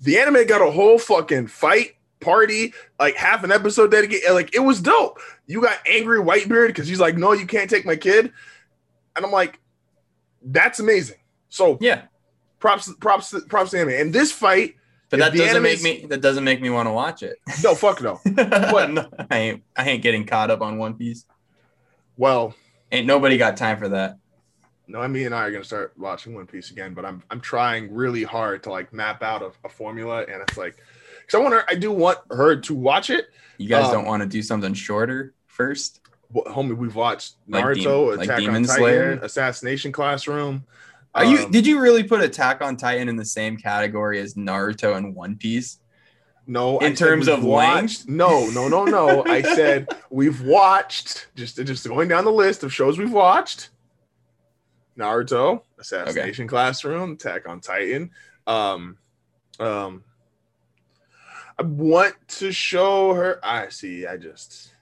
The anime got a whole fucking fight party, like half an episode dedicated. Like it was dope. You got angry Whitebeard because he's like, no, you can't take my kid. And I'm like, that's amazing. So Yeah, props, props, props to anime. And this fight, but that doesn't make me that doesn't make me want to watch it. no, fuck no. [laughs] No, I ain't I ain't getting caught up on One Piece. Well, Ain't nobody got time for that. no, me and I are gonna start watching One Piece again, but I'm I'm trying really hard to like map out a, a formula, and it's like, because I want her, I do want her to watch it. You guys Um, don't want to do something shorter first? Well, homie, we've watched Like Naruto, like Attack Demon on Titan, Slayer? Assassination Classroom. Are you Um, did you really put Attack on Titan in the same category as Naruto and One Piece? No, In I terms of watched. No, no, no, no. I said we've watched. Just, just going down the list of shows we've watched. Naruto, Assassination Classroom, Attack on Titan. Um, um, I want to show her. I see. I just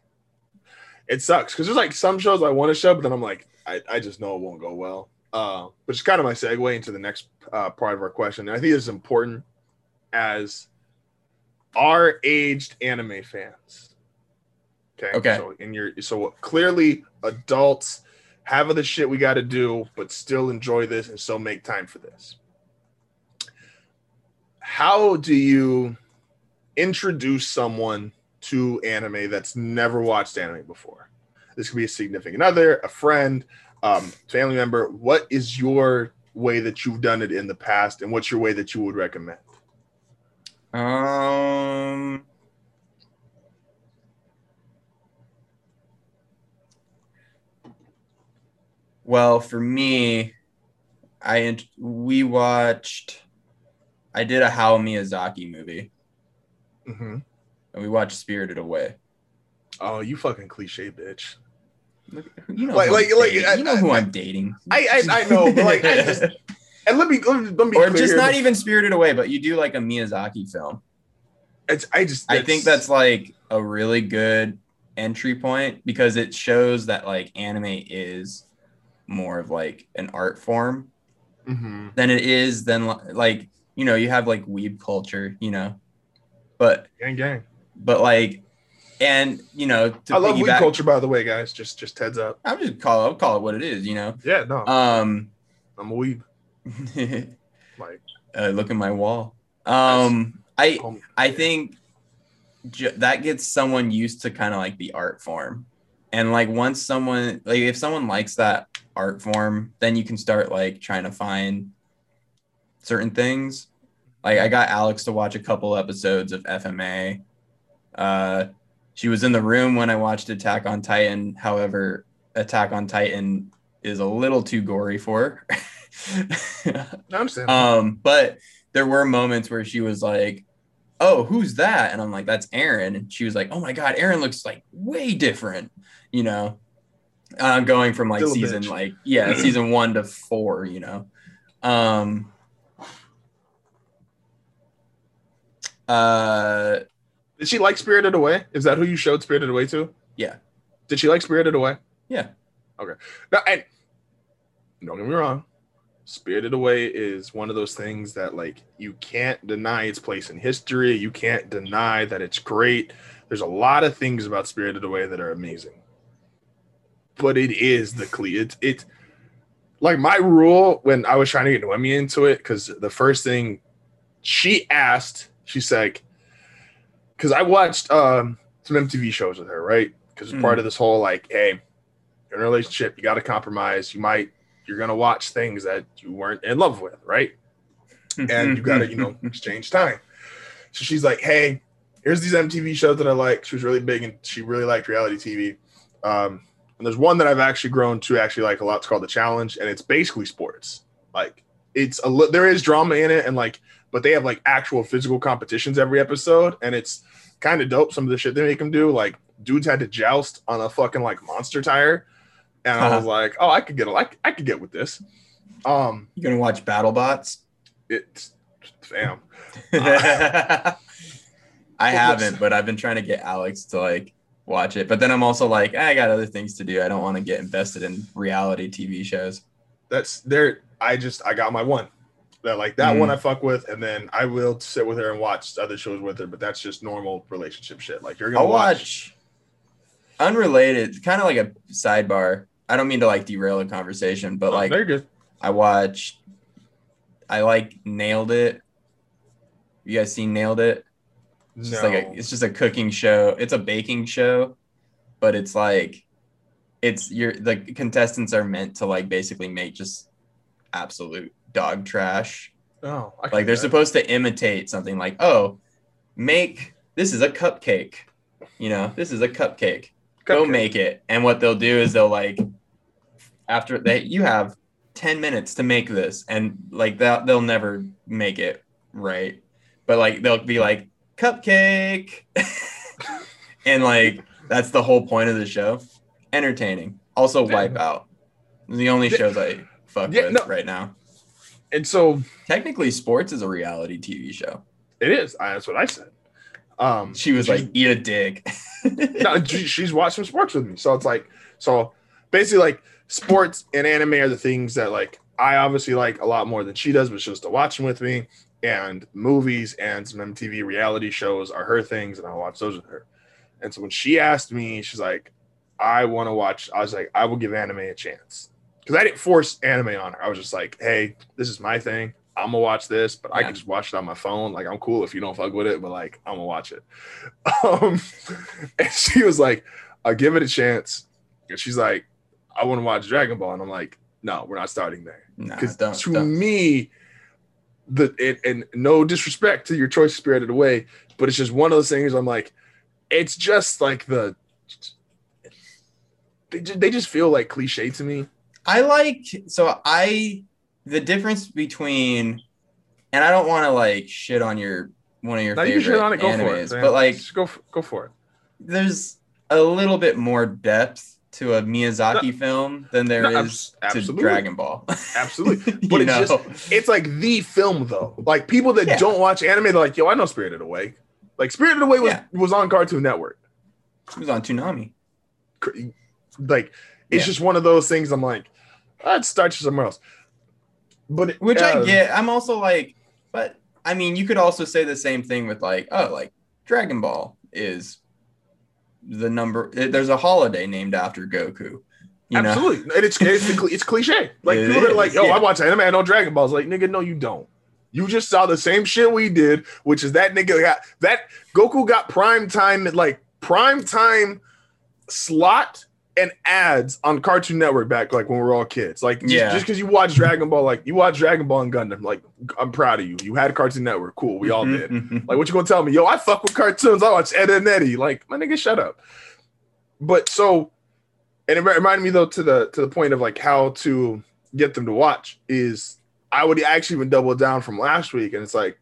it sucks because there's like some shows I want to show, but then I'm like, I, I just know it won't go well. Uh, which is kind of my segue into the next uh, part of our question. And I think it's important as our aged anime fans. Okay. Okay. So in your so clearly adults have the shit we got to do, but still enjoy this and still make time for this. How do you introduce someone to anime that's never watched anime before? This could be a significant other, a friend, um, family member. What is your way that you've done it in the past, and what's your way that you would recommend? Um. Well, for me, I we watched. I did a Hayao Miyazaki movie, Mm-hmm. and we watched Spirited Away. Oh, you fucking cliche bitch. You know, Like- who I'm like- like, dating. I- you know I- who I- I'm dating. I I, I know, but like, I just [laughs] and let me let me, let me or just not even Spirited Away, but you do like a Miyazaki film. It's, I just I think that's like a really good entry point because it shows that like anime is more of like an art form Mhm. than it is than like you know you have like weeb culture you know but gang gang. but like and you know to I love weeb piggyback- culture, by the way, guys. Just just heads up. I'm just call I'll call it what it is you know Yeah, no, um I'm a weeb. [laughs] uh, Like, look at my wall um I. I think ju- that gets someone used to kind of like the art form. And like once someone like if someone likes that art form, then you can start like trying to find certain things. Like I got Alex to watch a couple episodes of FMA. Uh she was in the room when I watched Attack on Titan. However, Attack on Titan is a little too gory for her. Understand. [laughs] Um, but there were moments where she was like, "Oh, who's that?" And I'm like, "That's Eren." And she was like, "Oh my god, Eren looks like way different." You know, uh, going from like Still season like yeah, season one to four. You know, um, uh, Did she like Spirited Away? Is that who you showed Spirited Away to? Yeah. Did she like Spirited Away? Yeah. Okay. Now, and don't get me wrong, Spirited Away is one of those things that like you can't deny its place in history. You can't deny that it's great. There's a lot of things about Spirited Away that are amazing. But it is the cle it's it like my rule when I was trying to get Noemi into it, because the first thing she asked, she's like, because I watched um some MTV shows with her, right? Because it's part of this whole like, hey, you're in a relationship, you got to compromise. You might, you're gonna watch things that you weren't in love with, right? And you got to, you know, [laughs] exchange time. So she's like, hey, here's these MTV shows that I like. She was really big and she really liked reality TV. Um, and there's one that I've actually grown to actually like a lot. It's called The Challenge, and it's basically sports. Like it's a there is drama in it, and like, but they have like actual physical competitions every episode, and it's kind of dope. Some of the shit they make them do, like dudes had to joust on a fucking like monster tire, and I was like, oh, I could get, I, I could get with this. Um, you gonna watch BattleBots? it's fam. [laughs] I haven't, but I've been trying to get Alex to like watch it. But then I'm also like, I got other things to do. I don't want to get invested in reality TV shows. that's there. I just I got my one. That like that Mm. one I fuck with, and then I will sit with her and watch other shows with her. But that's just normal relationship shit. Like you're gonna I'll watch. watch unrelated, kind of like a sidebar. I don't mean to like derail the conversation, but like Oh, they're good. I watched, I like nailed it. You guys seen nailed it? It's No, just like a, it's just a cooking show. It's a baking show, but it's like it's your the contestants are meant to like basically make just absolute dog trash. oh, Like they're supposed to imitate something like, "Oh, make this is a cupcake." You know, this is a cupcake. Go make it. And what they'll do is they'll like after they you have 10 minutes to make this and like that they'll never make it right. But like they'll be like cupcake. [laughs] and like that's the whole point of the show. Entertaining. Also. Wipeout. The only shows I fuck Yeah, with no. right now. And so Technically, sports is a reality TV show. it is. I, that's what I said. Um, She was like, "Eat a dick." no, [laughs] she, she's watched some sports with me. So it's like, so basically, like sports and anime are the things that like I obviously like a lot more than she does, but she'll still watch them with me. And movies and some MTV reality shows are her things, and I'll watch those with her. And so when she asked me, she's like, I want to watch, I was like, I will give anime a chance. Because I didn't force anime on her. I was just like, hey, this is my thing. I'm gonna watch this, but I can just watch it on my phone. Like I'm cool if you don't fuck with it, but like I'm gonna watch it. [laughs] Um, and she was like, I'll give it a chance. And she's like, I want to watch Dragon Ball. And I'm like, no, we're not starting there. Because don't, to don't. me, the it, and no disrespect to your choice of Spirited Away, but it's just one of those things I'm like, it's just like the they just, they just feel like cliche to me. I like so I the difference between and I don't want to like shit on your one of your you favorite shit on it, go for it. man. but like Just go f- go for it. there's a little bit more depth to a Miyazaki film than there No, is abs- to. Dragon Ball. Absolutely. [laughs] But it's know? just it's like the film though. Like people that Yeah. don't watch anime, they're like, yo, I know Spirited Away. Like Spirited Away was Yeah. was on Cartoon Network. it was on Toonami. Like it's Yeah. just one of those things. I'm like, I'd start you somewhere else. But Which I uh, get. I'm also like, but I mean, you could also say the same thing with like, oh, like Dragon Ball is the number. eh, There's a holiday named after Goku. You know? absolutely, and it's it's, it's cliche. Like It people are like, is, "Yo, yeah. I watch anime. I know Dragon Balls." Like, nigga, no, you don't. You just saw the same shit we did, which is that nigga got that Goku got prime time, like prime time slot and ads on Cartoon Network back like when we were all kids. Like, just, Yeah. just because you watch Dragon Ball, like you watch Dragon Ball and Gundam, like I'm proud of you. You had Cartoon Network, cool. We all did. Mhm. Like, what you gonna tell me? Yo, I fuck with cartoons. I watch Ed and Eddie. Like, my nigga, shut up. But so, and it reminded me though to the to the point of like how to get them to watch is I would actually even double down from last week, and it's like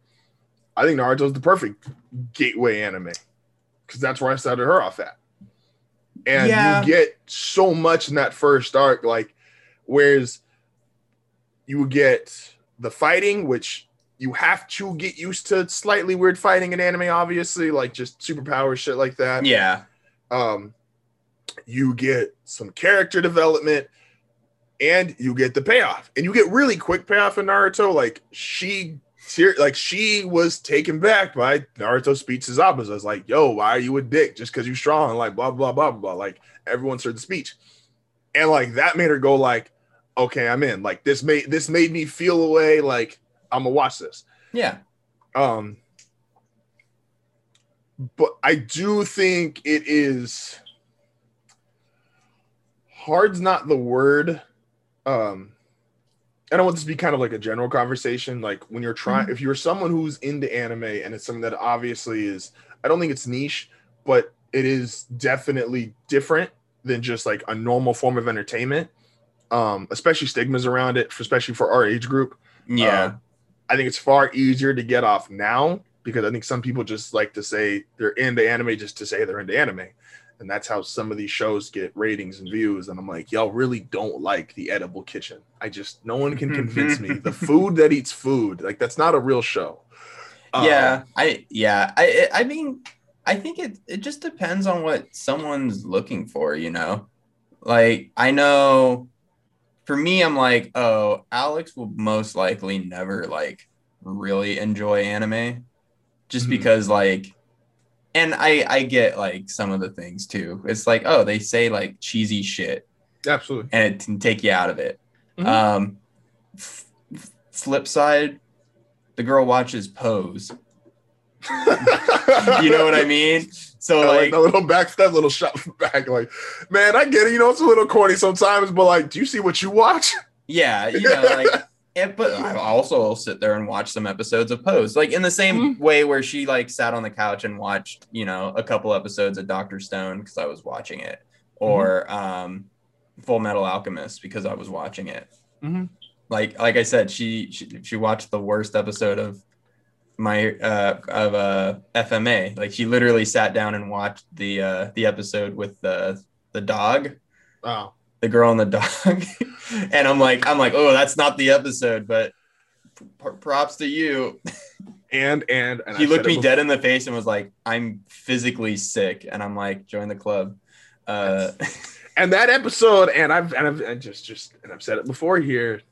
I think Naruto's the perfect gateway anime because that's where I started her off at, and Yeah. you get so much in that first arc, like whereas you get the fighting, which you have to get used to slightly weird fighting in anime, obviously, like just superpower shit like that. yeah. Um, you get some character development and you get the payoff. And you get really quick payoff in Naruto. Like she ser- like she was taken back by Naruto speech to Zabuza. I was like, yo, why are you a dick? Just because you're strong, like blah blah blah blah blah. Like everyone heard the speech. And like that made her go like, okay, I'm in. Like this made this made me feel away, like I'm gonna watch this. Yeah. Um, but I do think it is hard's not the word. Um, I don't want this to be kind of like a general conversation. Like when you're trying, if you're someone who's into anime and it's something that obviously is, I don't think it's niche, but it is definitely different than just like a normal form of entertainment. Um, especially stigmas around it, especially for our age group. Yeah. Uh, I think it's far easier to get off now because I think some people just like to say they're into anime just to say they're into anime. And that's how some of these shows get ratings and views. And I'm like, y'all really don't like the edible kitchen. I just, no one can convince me. The [laughs] food that eats food, like, that's not a real show. Um, yeah. I yeah. I I mean, I think it it just depends on what someone's looking for, you know. Like I know for me I'm like, oh, Alex will most likely never like really enjoy anime just Mhm. because like and I I get like some of the things too. It's like, oh, they say like cheesy shit absolutely. and it can take you out of it. Mhm. Um, f- f- flip side, the girl watches Pose. [laughs] You know what I mean? So I like like, the little back, that little shot [laughs] back. Like, man, I get it. You know, it's a little corny sometimes, but like, do you see what you watch? yeah, you [laughs] know, like. And, but I also will sit there and watch some episodes of Pose, like in the same way where she like sat on the couch and watched, you know, a couple episodes of Doctor Stone because I was watching it, or um, Full Metal Alchemist because I was watching it. Mhm. like like I said, she she, she watched the worst episode of my uh of uh FMA. Like she literally sat down and watched the uh the episode with the the dog. Oh, the girl and the dog, [laughs] and I'm like, I'm like, oh, that's not the episode, but p- props to you. And and, and he I looked me dead in the face and was like, I'm physically sick, and I'm like, join the club. Uh, [laughs] and that episode, and I've and I've and just just and I've said it before here.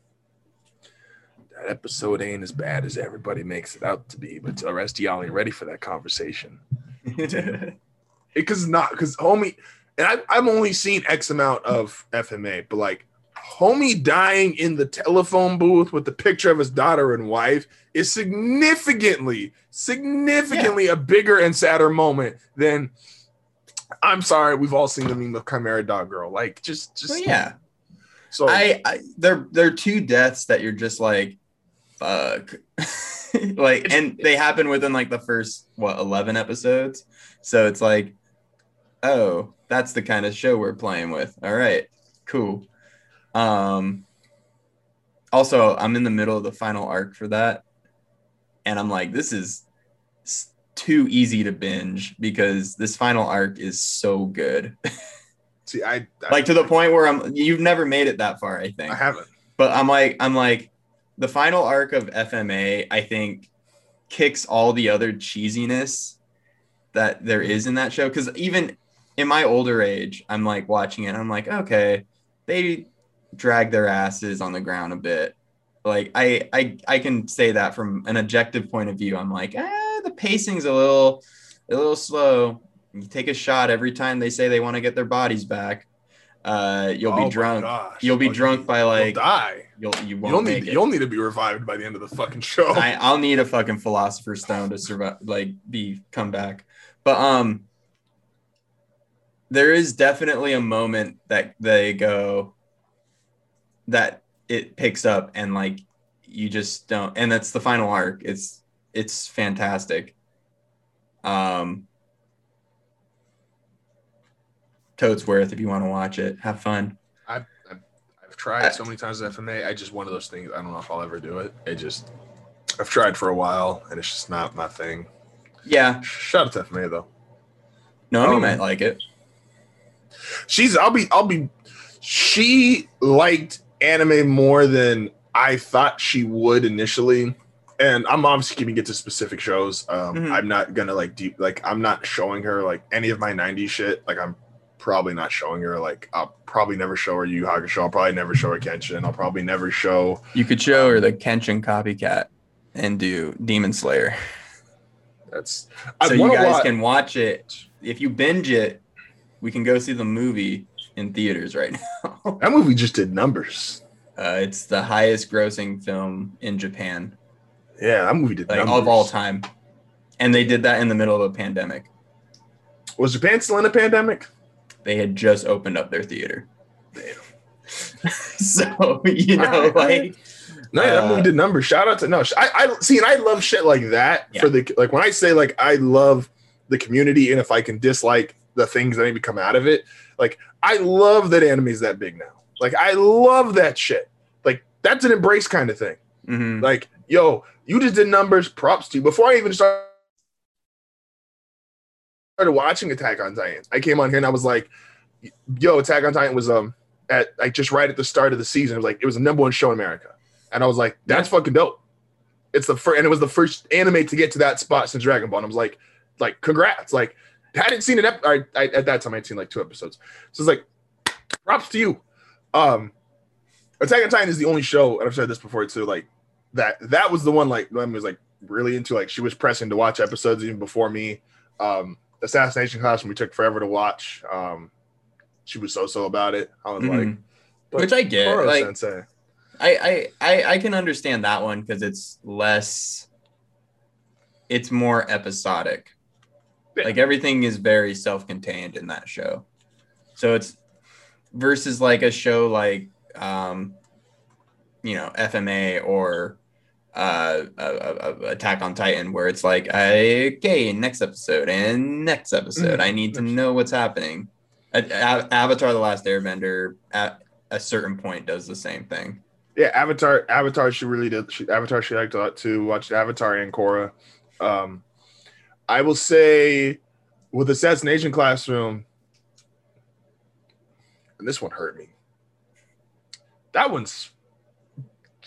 That episode ain't as bad as everybody makes it out to be, but the rest of y'all ain't ready for that conversation. [laughs] Because not because homie, and I, I've only seen X amount of FMA, but like homie dying in the telephone booth with the picture of his daughter and wife is significantly, significantly a bigger and sadder moment than. I'm sorry, we've all seen the meme of Chimera Dog Girl. Like, just, just well, yeah. So I, I they're they're two deaths that you're just like, fuck. [laughs] like and they happen within like the first what 11 episodes so it's like oh that's the kind of show we're playing with all right cool um also i'm in the middle of the final arc for that and i'm like this is too easy to binge because this final arc is so good [laughs] see, I, I like to the point where i'm you've never made it that far i think I haven't. but I'm like, I'm like, the final arc of FMA, I think, kicks all the other cheesiness that there is in that show. Because even in my older age, I'm like watching it. I'm like, okay, they drag their asses on the ground a bit. Like I, I, I can say that from an objective point of view. I'm like, ah, the pacing's a little, a little slow. You take a shot every time they say they want to get their bodies back. Uh, you'll Oh be drunk. gosh. You'll be Oh, drunk you- by you'll like die. you'll you won't You'll make need it. you'll need to be revived by the end of the fucking show. I, I'll need a fucking philosopher's stone to survive, like be come back. But um, there is definitely a moment that they go that it picks up and like you just don't, and that's the final arc. It's it's fantastic. Um, totes worth if you want to watch it. Have fun. I've, I've, I've tried so many times at FMA. I just one of those things. I don't know if I'll ever do it. It just I've tried for a while and it's just not my thing. Yeah, Shout out to FMA though. Naomi Um, might like it. She's I'll be I'll be she liked anime more than I thought she would initially. And I'm obviously keeping it to specific shows. Um, Mhm. I'm not gonna like deep like I'm not showing her like any of my 90s shit. Like I'm probably not showing her like I'll probably never show her Yu Yu Hakusho. I'll probably never show her Kenshin. I'll probably never show You could show her the Kenshin copycat and do Demon Slayer. that's so I you guys watch- can watch it. If you binge it, we can go see the movie in theaters right now. [laughs] that movie just did numbers. Uh, it's the highest grossing film in Japan, Yeah, that movie did like numbers. of all time, and they did that in the middle of a pandemic. Was Japan still in a pandemic? They had just opened up their theater, [laughs] so you know, Alright, like No, that Uh, movie did numbers. Shout out to no. I, I see, and I love shit like that Yeah. for the like when I say like I love the community, and if I can dislike the things that maybe come out of it, like I love that anime's that big now. Like I love that shit. Like that's an embrace kind of thing. mhm. Like yo, you just did numbers. Props to you. Before I even started watching Attack on Titan, I came on here and I was like, yo, Attack on Titan was um at like just right at the start of the season. It was like it was the number one show in America, and I was like, that's fucking dope. It's the first, and it was the first anime to get to that spot since Dragon Ball. And I was like, like congrats. Like hadn't seen an ep- I, I, at that time I'd seen like two episodes, so it's like props to you. Um, Attack on Titan is the only show, and I've said this before too. Like that that was the one like Lemon was like really into. Like she was pressing to watch episodes even before me. Um, Assassination Classroom we took forever to watch. Um, she was so so about it. I was like, Mhm. but which I get. Koro Like Sensei. I, I I I can understand that one because it's less. It's more episodic. Yeah. Like everything is very self-contained in that show, so it's versus like a show like um, you know FMA or uh, uh, uh, Attack on Titan, where it's like, okay, next episode and next episode, Mhm. I need to know what's happening. A- A- Avatar: The Last Airbender at a certain point does the same thing. Yeah, Avatar. Avatar. She really did. She, Avatar. She liked a lot too. Watched Avatar and Korra. Um, I will say, with Assassination Classroom, and this one hurt me. that one's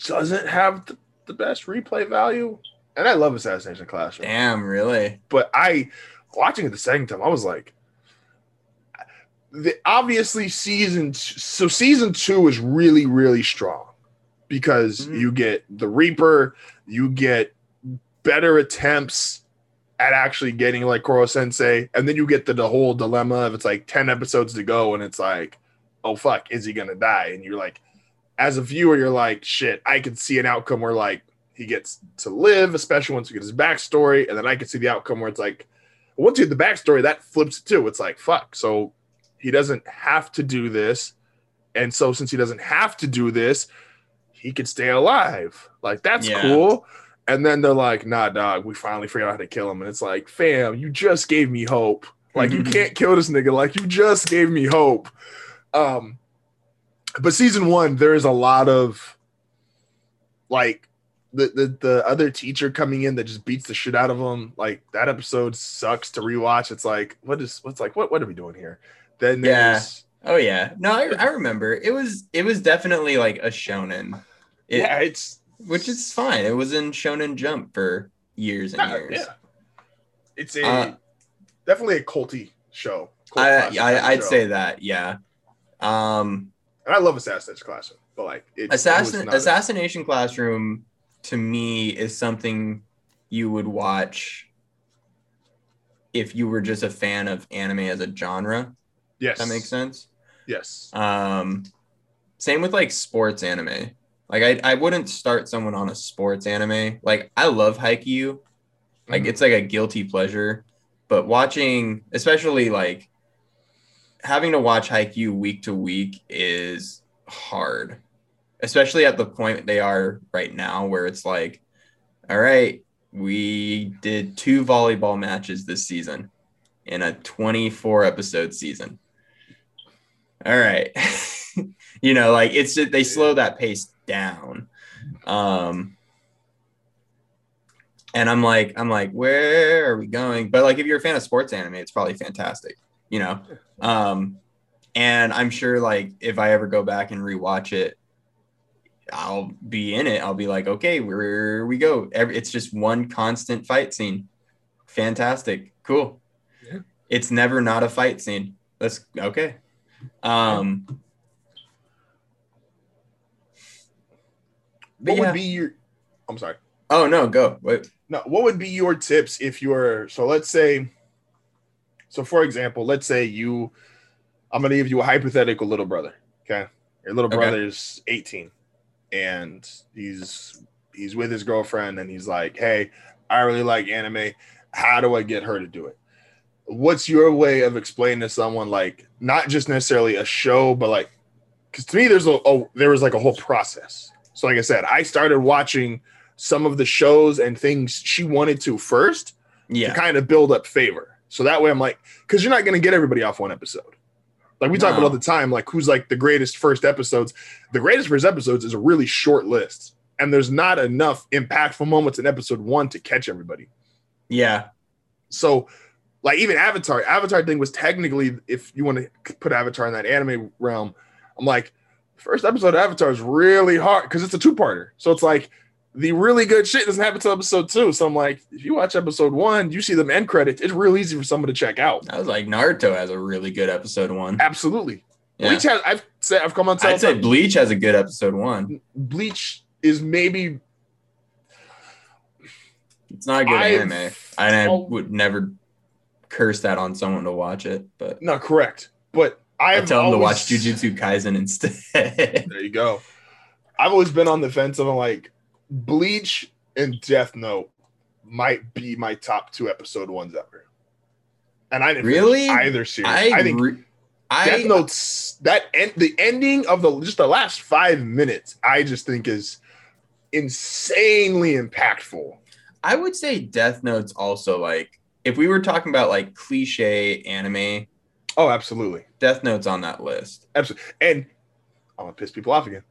doesn't have the, the best replay value. And I love Assassination Classroom. Damn, really? But I watching it the second time, I was like, the obviously season so season two is really, really strong because Mhm. you get the Reaper, you get better attempts at actually getting like Koro Sensei, and then you get the, the whole dilemma of it's like 10 episodes to go, and it's like, oh fuck, is he gonna die? And you're like, as a viewer, you're like, shit, I can see an outcome where like he gets to live, especially once you get his backstory, and then I can see the outcome where it's like, once you get the backstory, that flips it too. It's like, fuck, so he doesn't have to do this. And so since he doesn't have to do this, he can stay alive. Like that's Yeah. cool. And then they're like, nah, dog, we finally figured out how to kill him. And it's like, fam, you just gave me hope. Like you [laughs] can't kill this nigga. Like you just gave me hope. Um, but season one, there is a lot of like the, the the other teacher coming in that just beats the shit out of him. Like that episode sucks to rewatch. It's like, what is what's like, what what are we doing here? Then Yeah. Oh yeah. No, I, I remember. It was it was definitely like a shonen. It, yeah, it's which is fine. It was in Shonen Jump for years and years. yeah. It's a Uh, definitely a culty show. Cult I, I, I'd show. say that, yeah. Um and I love Assassin's Classroom, but like it, it Assassin a- Assassination Classroom to me is something you would watch if you were just a fan of anime as a genre. yes, that makes sense. Yes, Um, same with like sports anime. Like I, I wouldn't start someone on a sports anime. Like I love Haikyuu. Like Mhm. it's like a guilty pleasure. But watching, especially like having to watch Haikyuu week to week is hard. Especially at the point they are right now where it's like, all right, we did two volleyball matches this season in a 24 episode season. All right. [laughs] you know, like it's just, they slow that pace down. Um and I'm like, I'm like, where are we going? But like if you're a fan of sports anime, it's probably fantastic, you know? Um and I'm sure like if I ever go back and rewatch it, I'll be in it. I'll be like, okay, where we go. Every, it's just one constant fight scene. Fantastic. Cool. Yeah. It's never not a fight scene. Let's okay. Um but what yeah. would be your? I'm sorry. Oh no, go. Wait. No, what would be your tips if you're so let's say so for example, let's say you I'm gonna give you a hypothetical little brother. Okay. Your little Okay. is 18 and he's he's with his girlfriend and he's like, Hey, I really like anime. How do I get her to do it? What's your way of explaining to someone like not just necessarily a show, but like because to me there's a, a there was like a whole process. So like I said, I started watching some of the shows and things she wanted to first Yeah. to kind of build up favor. So that way I'm like, because you're not going to get everybody off one episode. Like we talk about all the time, like who's like the greatest first episodes. The greatest first episodes is a really short list. And there's not enough impactful moments in episode one to catch everybody. Yeah. So, like even Avatar, Avatar thing was technically, if you want to put Avatar in that anime realm, I'm like, first episode of Avatar is really hard because it's a two-parter. So it's like the really good shit doesn't happen until episode two. So I'm like, if you watch episode one, you see them end credits. It's real easy for someone to check out. I was like Naruto has a really good episode one. Absolutely. Yeah. Bleach has. I've said I've come on. I'd say Bleach, Bleach has a good episode one. Bleach is maybe It's not a good I've- anime. And I would never curse that on someone to watch it, but not correct, but I I've tell them to watch Jujutsu Kaisen instead. There you go. [laughs] I've always been on the fence of like Bleach and Death Note might be my top two episode ones ever. And I didn't Really? either series. I, I, think re- Death Note's that end the ending of the just the last five minutes, I just think is insanely impactful. I would say Death Note's also like if we were talking about like cliche anime, Oh, absolutely. Death Note's on that list. Absolutely. And I'm gonna piss people off again.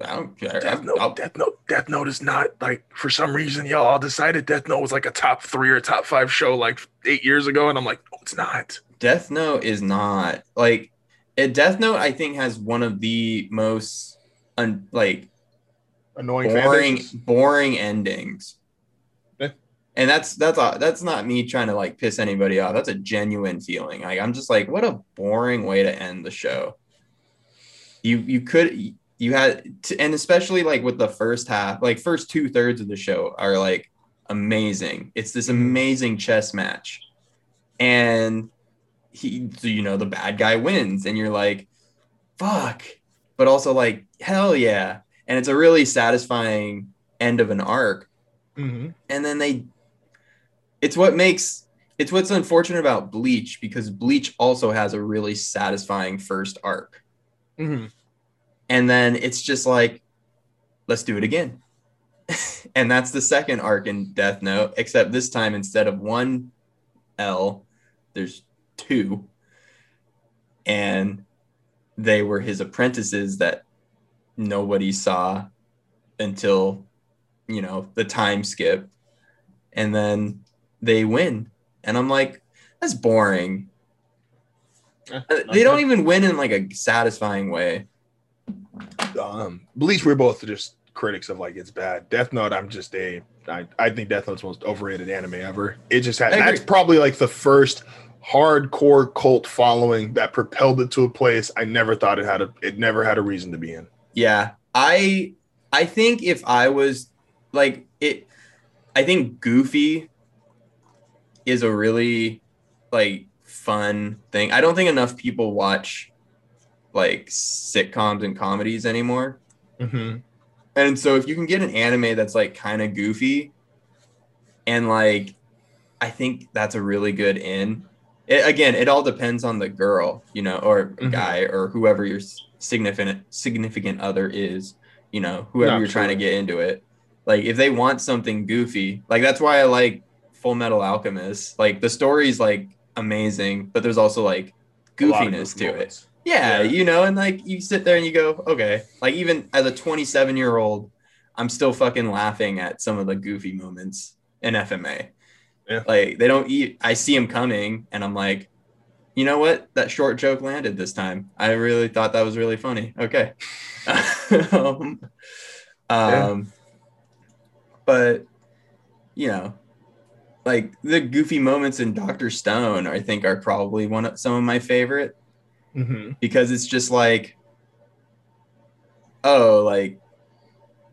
I don't care. Death Note, I'll- Death Note, Death Note is not like for some reason y'all all decided Death Note was like a top three or top five show like eight years ago, and I'm like, no, it's not. Death Note is not like it, Death Note. I think has one of the most un, like Annoying boring bases. boring endings. And that's that's a, that's not me trying to like piss anybody off. That's a genuine feeling. Like I'm just like, what a boring way to end the show. You you could you had to, and especially like with the first half, like first two thirds of the show are like amazing. It's this amazing chess match, and he you know the bad guy wins, and you're like, fuck, but also like hell yeah, and it's a really satisfying end of an arc Mhm. and then they it's what makes it's what's unfortunate about bleach because bleach also has a really satisfying first arc. Mhm. and then it's just like let's do it again. [laughs] And that's the second arc in death note except this time instead of one l there's two. And they were his apprentices that nobody saw until you know the time skip. And then they win and i'm like that's boring Uh, they don't even win in like a satisfying way um Bleach we're both just critics of like it's bad. Death Note, I'm just a I, I think Death Note's most overrated anime ever. It just had that's probably like the first hardcore cult following that propelled it to a place I never thought it had a it never had a reason to be in. yeah i i think if i was like it i think goofy is a really like fun thing i don't think enough people watch like sitcoms and comedies anymore Mm-hmm. And so if you can get an anime that's like kind of goofy and like I think that's a really good in. It, again, it all depends on the girl, you know, or Mhm. guy or whoever your significant significant other is, you know, whoever No, you're trying to get into it. Like if they want something goofy, like that's why I like Full Metal Alchemist. Like the story's like amazing, but there's also like goofiness to it. Yeah, Yeah. you know, and like you sit there and you go, okay. Like even as a 27 year old, I'm still fucking laughing at some of the goofy moments in FMA. Yeah. Like they don't eat. I see them coming, and I'm like, you know what? That short joke landed this time. I really thought that was really funny. Okay. [laughs] um, Yeah. um, but you know, like the goofy moments in Doctor Stone, I think are probably one of some of my favorite Mm-hmm. because it's just like oh like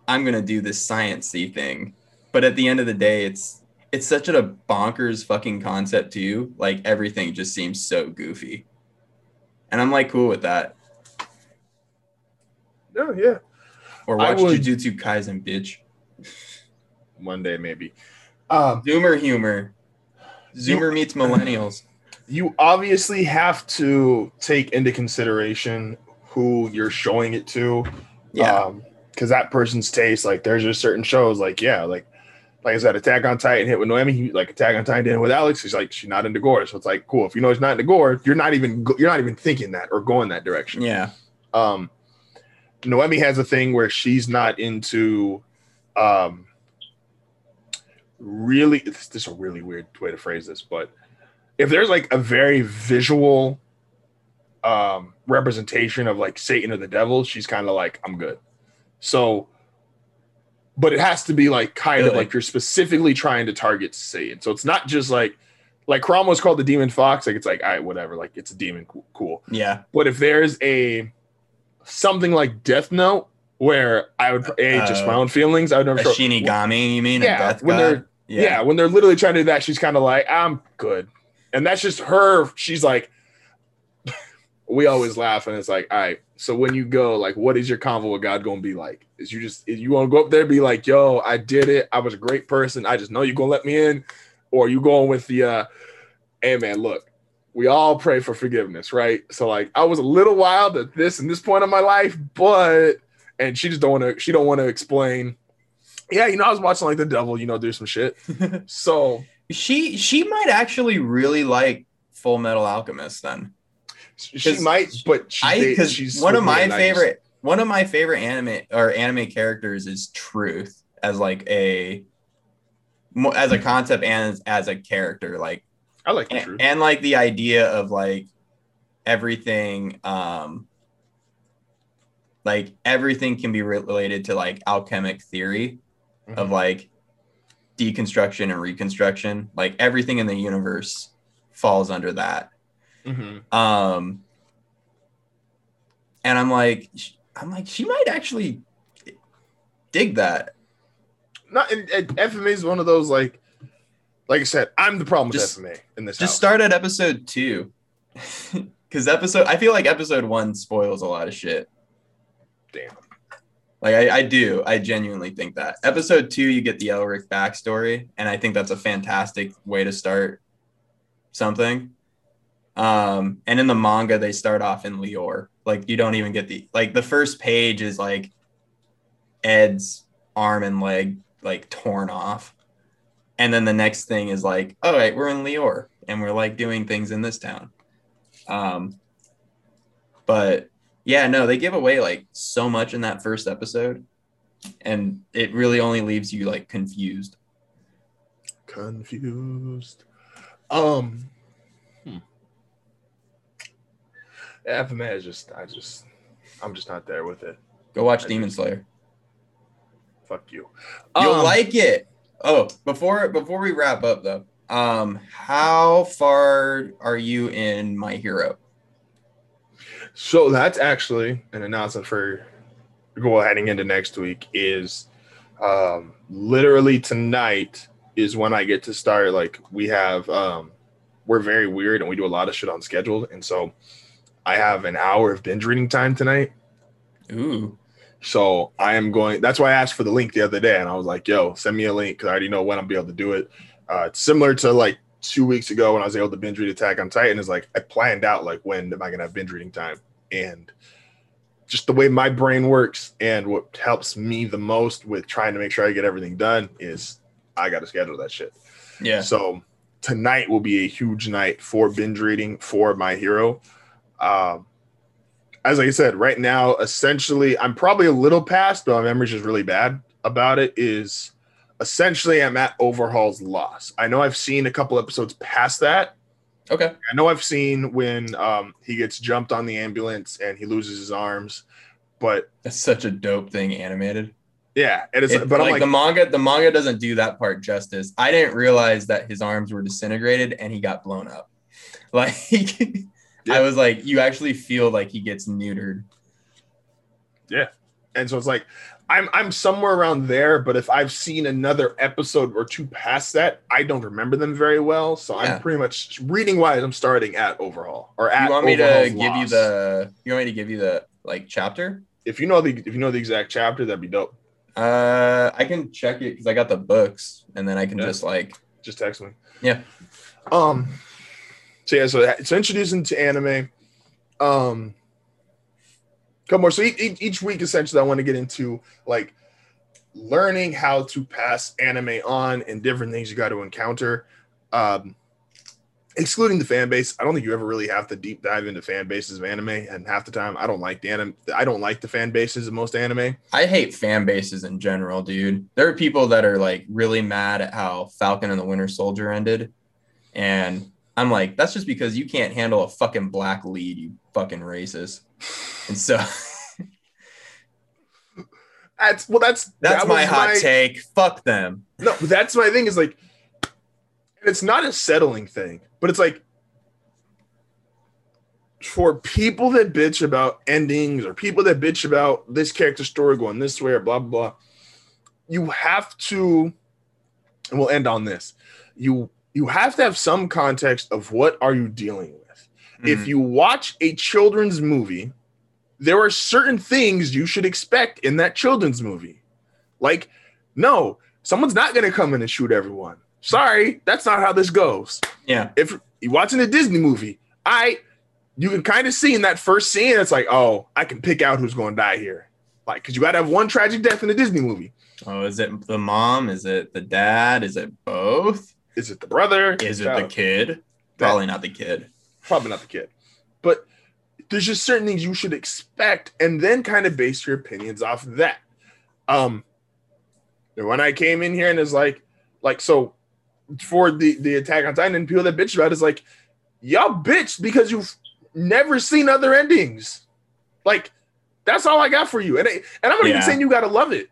i'm gonna do this sciencey thing but at the end of the day it's it's such a bonkers fucking concept too like everything just seems so goofy and i'm like cool with that No, yeah. or watch would- jujutsu kaisen bitch One day maybe. Um zoomer humor zoomer meets millennials you obviously have to take into consideration who you're showing it to. yeah because that person's taste, like there's just certain shows, like yeah, like like I said, Attack on Titan hit with Noemi, he, like Attack on Titan hit with Alex. He's like she's not into gore, so it's like cool. If you know she's not into gore, you're not even you're not even thinking that or going that direction. yeah Um, Noemi has a thing where she's not into, um, really. This is a really weird way to phrase this, but if there's like a very visual, um, representation of like Satan or the devil, she's kind of like I'm good. So, but it has to be like kind of like you're specifically trying to target Satan. So it's not just like like Kurama was called the demon fox. Like it's like all right, whatever. Like it's a demon, cool. yeah But if there's a something like Death Note, where I would a just my Uh, own feelings, I would a never show. shinigami you mean a Yeah, death when god? they're- Yeah. when they're literally trying to do that, she's kind of like, I'm good, and that's just her. She's like, [laughs] we always laugh, and it's like, all right. So when you go, like, what is your convo with God gonna be like? Is you just is you want to go up there be like, yo, I did it. I was a great person. I just know you're gonna let me in, or you going with the, uh, hey man, look, we all pray for forgiveness, right? So like, I was a little wild at this and this point in my life, but and she just don't want to. She don't want to explain. Yeah, you know, I was watching like the devil, you know, do some shit. [laughs] So she she might actually really like Full Metal Alchemist then. She might, but she, I because she's one of my I just- favorite one of my favorite anime or anime characters is Truth as like a as a concept and as, as a character like I like and, truth. and like the idea of like everything um like everything can be related to like alchemic theory of Mhm. like deconstruction and reconstruction. Like everything in the universe falls under that. Mhm. Um, and I'm like, I'm like, she might actually dig that. Not and, and FMA is one of those like, like I said, I'm the problem with Just- FMA in this. Just house. start at episode two, [laughs] because episode I feel like episode one spoils a lot of shit. Damn. Like I, I do, I genuinely think that episode two you get the Elric backstory, and I think that's a fantastic way to start something. Um, and in the manga they start off in Lior, like you don't even get the like the first page is like Ed's arm and leg like torn off, and then the next thing is like, all right, we're in Lior, and we're like doing things in this town. Um, but yeah, no, they give away like so much in that first episode, and it really only leaves you like confused. confused. Um, hmm. FMA is just, I just, I'm just not there with it. Go watch I Demon just- Slayer. Fuck you. You'll Um, like it. Oh, before before we wrap up though, um, how far are you in My Hero? So that's actually an announcement for go heading into next week is um literally tonight is when I get to start like we have um we're very weird and we do a lot of shit unscheduled and so I have an hour of binge reading time tonight. Ooh, So I am going that's why I asked for the link the other day and I was like, yo, send me a link because I already know when I'll be able to do it. Uh it's similar to like two weeks ago when I was able to binge read Attack on Titan is like I planned out like when am I gonna have binge reading time and just the way my brain works and what helps me the most with trying to make sure I get everything done is I got to schedule that shit. yeah. So tonight will be a huge night for binge reading for my hero. Um, as I said, right now, essentially, I'm probably a little past, but my memory's just really bad about it. Is essentially I'm at Overhaul's loss. I know I've seen a couple episodes past that. Okay. I know I've seen when um, he gets jumped on the ambulance and he loses his arms, but That's such a dope thing animated. yeah, it's It- but I'm like, like, the manga, the manga doesn't do that part justice. I didn't realize that his arms were disintegrated and he got blown up. [laughs] Like I was like, you actually feel like he gets neutered. Yeah, and so it's like I'm I'm somewhere around there, but if I've seen another episode or two past that, I don't remember them very well. So Yeah. I'm pretty much reading wise. I'm starting at Overhaul or at. You want me to give you the? You want me to give you the like chapter? If you know the if you know the exact chapter, that'd be dope. Uh, I can check it because I got the books, and then I can Yeah. just like Just text me. Yeah. Um. So yeah, so it's introducing to anime. Um. Couple more. So each, each, week, essentially, I want to get into like learning how to pass anime on and different things you got to encounter. Um, excluding the fan base, I don't think you ever really have to deep dive into fan bases of anime. And half the time, I don't like the anime. I don't like the fan bases of most anime. I hate fan bases in general, dude. There are people that are like really mad at how Falcon and the Winter Soldier ended, and I'm like, that's just because you can't handle a fucking black lead, you fucking racist. And so [laughs] That's well, that's that's that my hot take. Fuck them. No, that's my thing is like, it's not a settling thing, but it's like for people that bitch about endings or people that bitch about this character story going this way or blah, blah, blah, you have to, and we'll end on this. You, you have to have some context of what are you dealing with. If mm-hmm. you watch a children's movie, there are certain things you should expect in that children's movie. Like, no, someone's not going to come in and shoot everyone. Sorry, that's not how this goes. yeah, If you're watching a Disney movie, I you can kind of see in that first scene, it's like, oh, I can pick out who's going to die here. Like, because you got to have one tragic death in a Disney movie. oh, is it the mom? Is it the dad? Is it both? Is it the brother? Is it the kid? Probably not the kid. Probably not the kid. But there's just certain things you should expect and then kind of base your opinions off of that. Um and when I came in here and is like like so for the the attack on Titan and people that bitch about it is like y'all bitch because you've never seen other endings. Like That's all I got for you. And it, and I'm not even saying you gotta love it.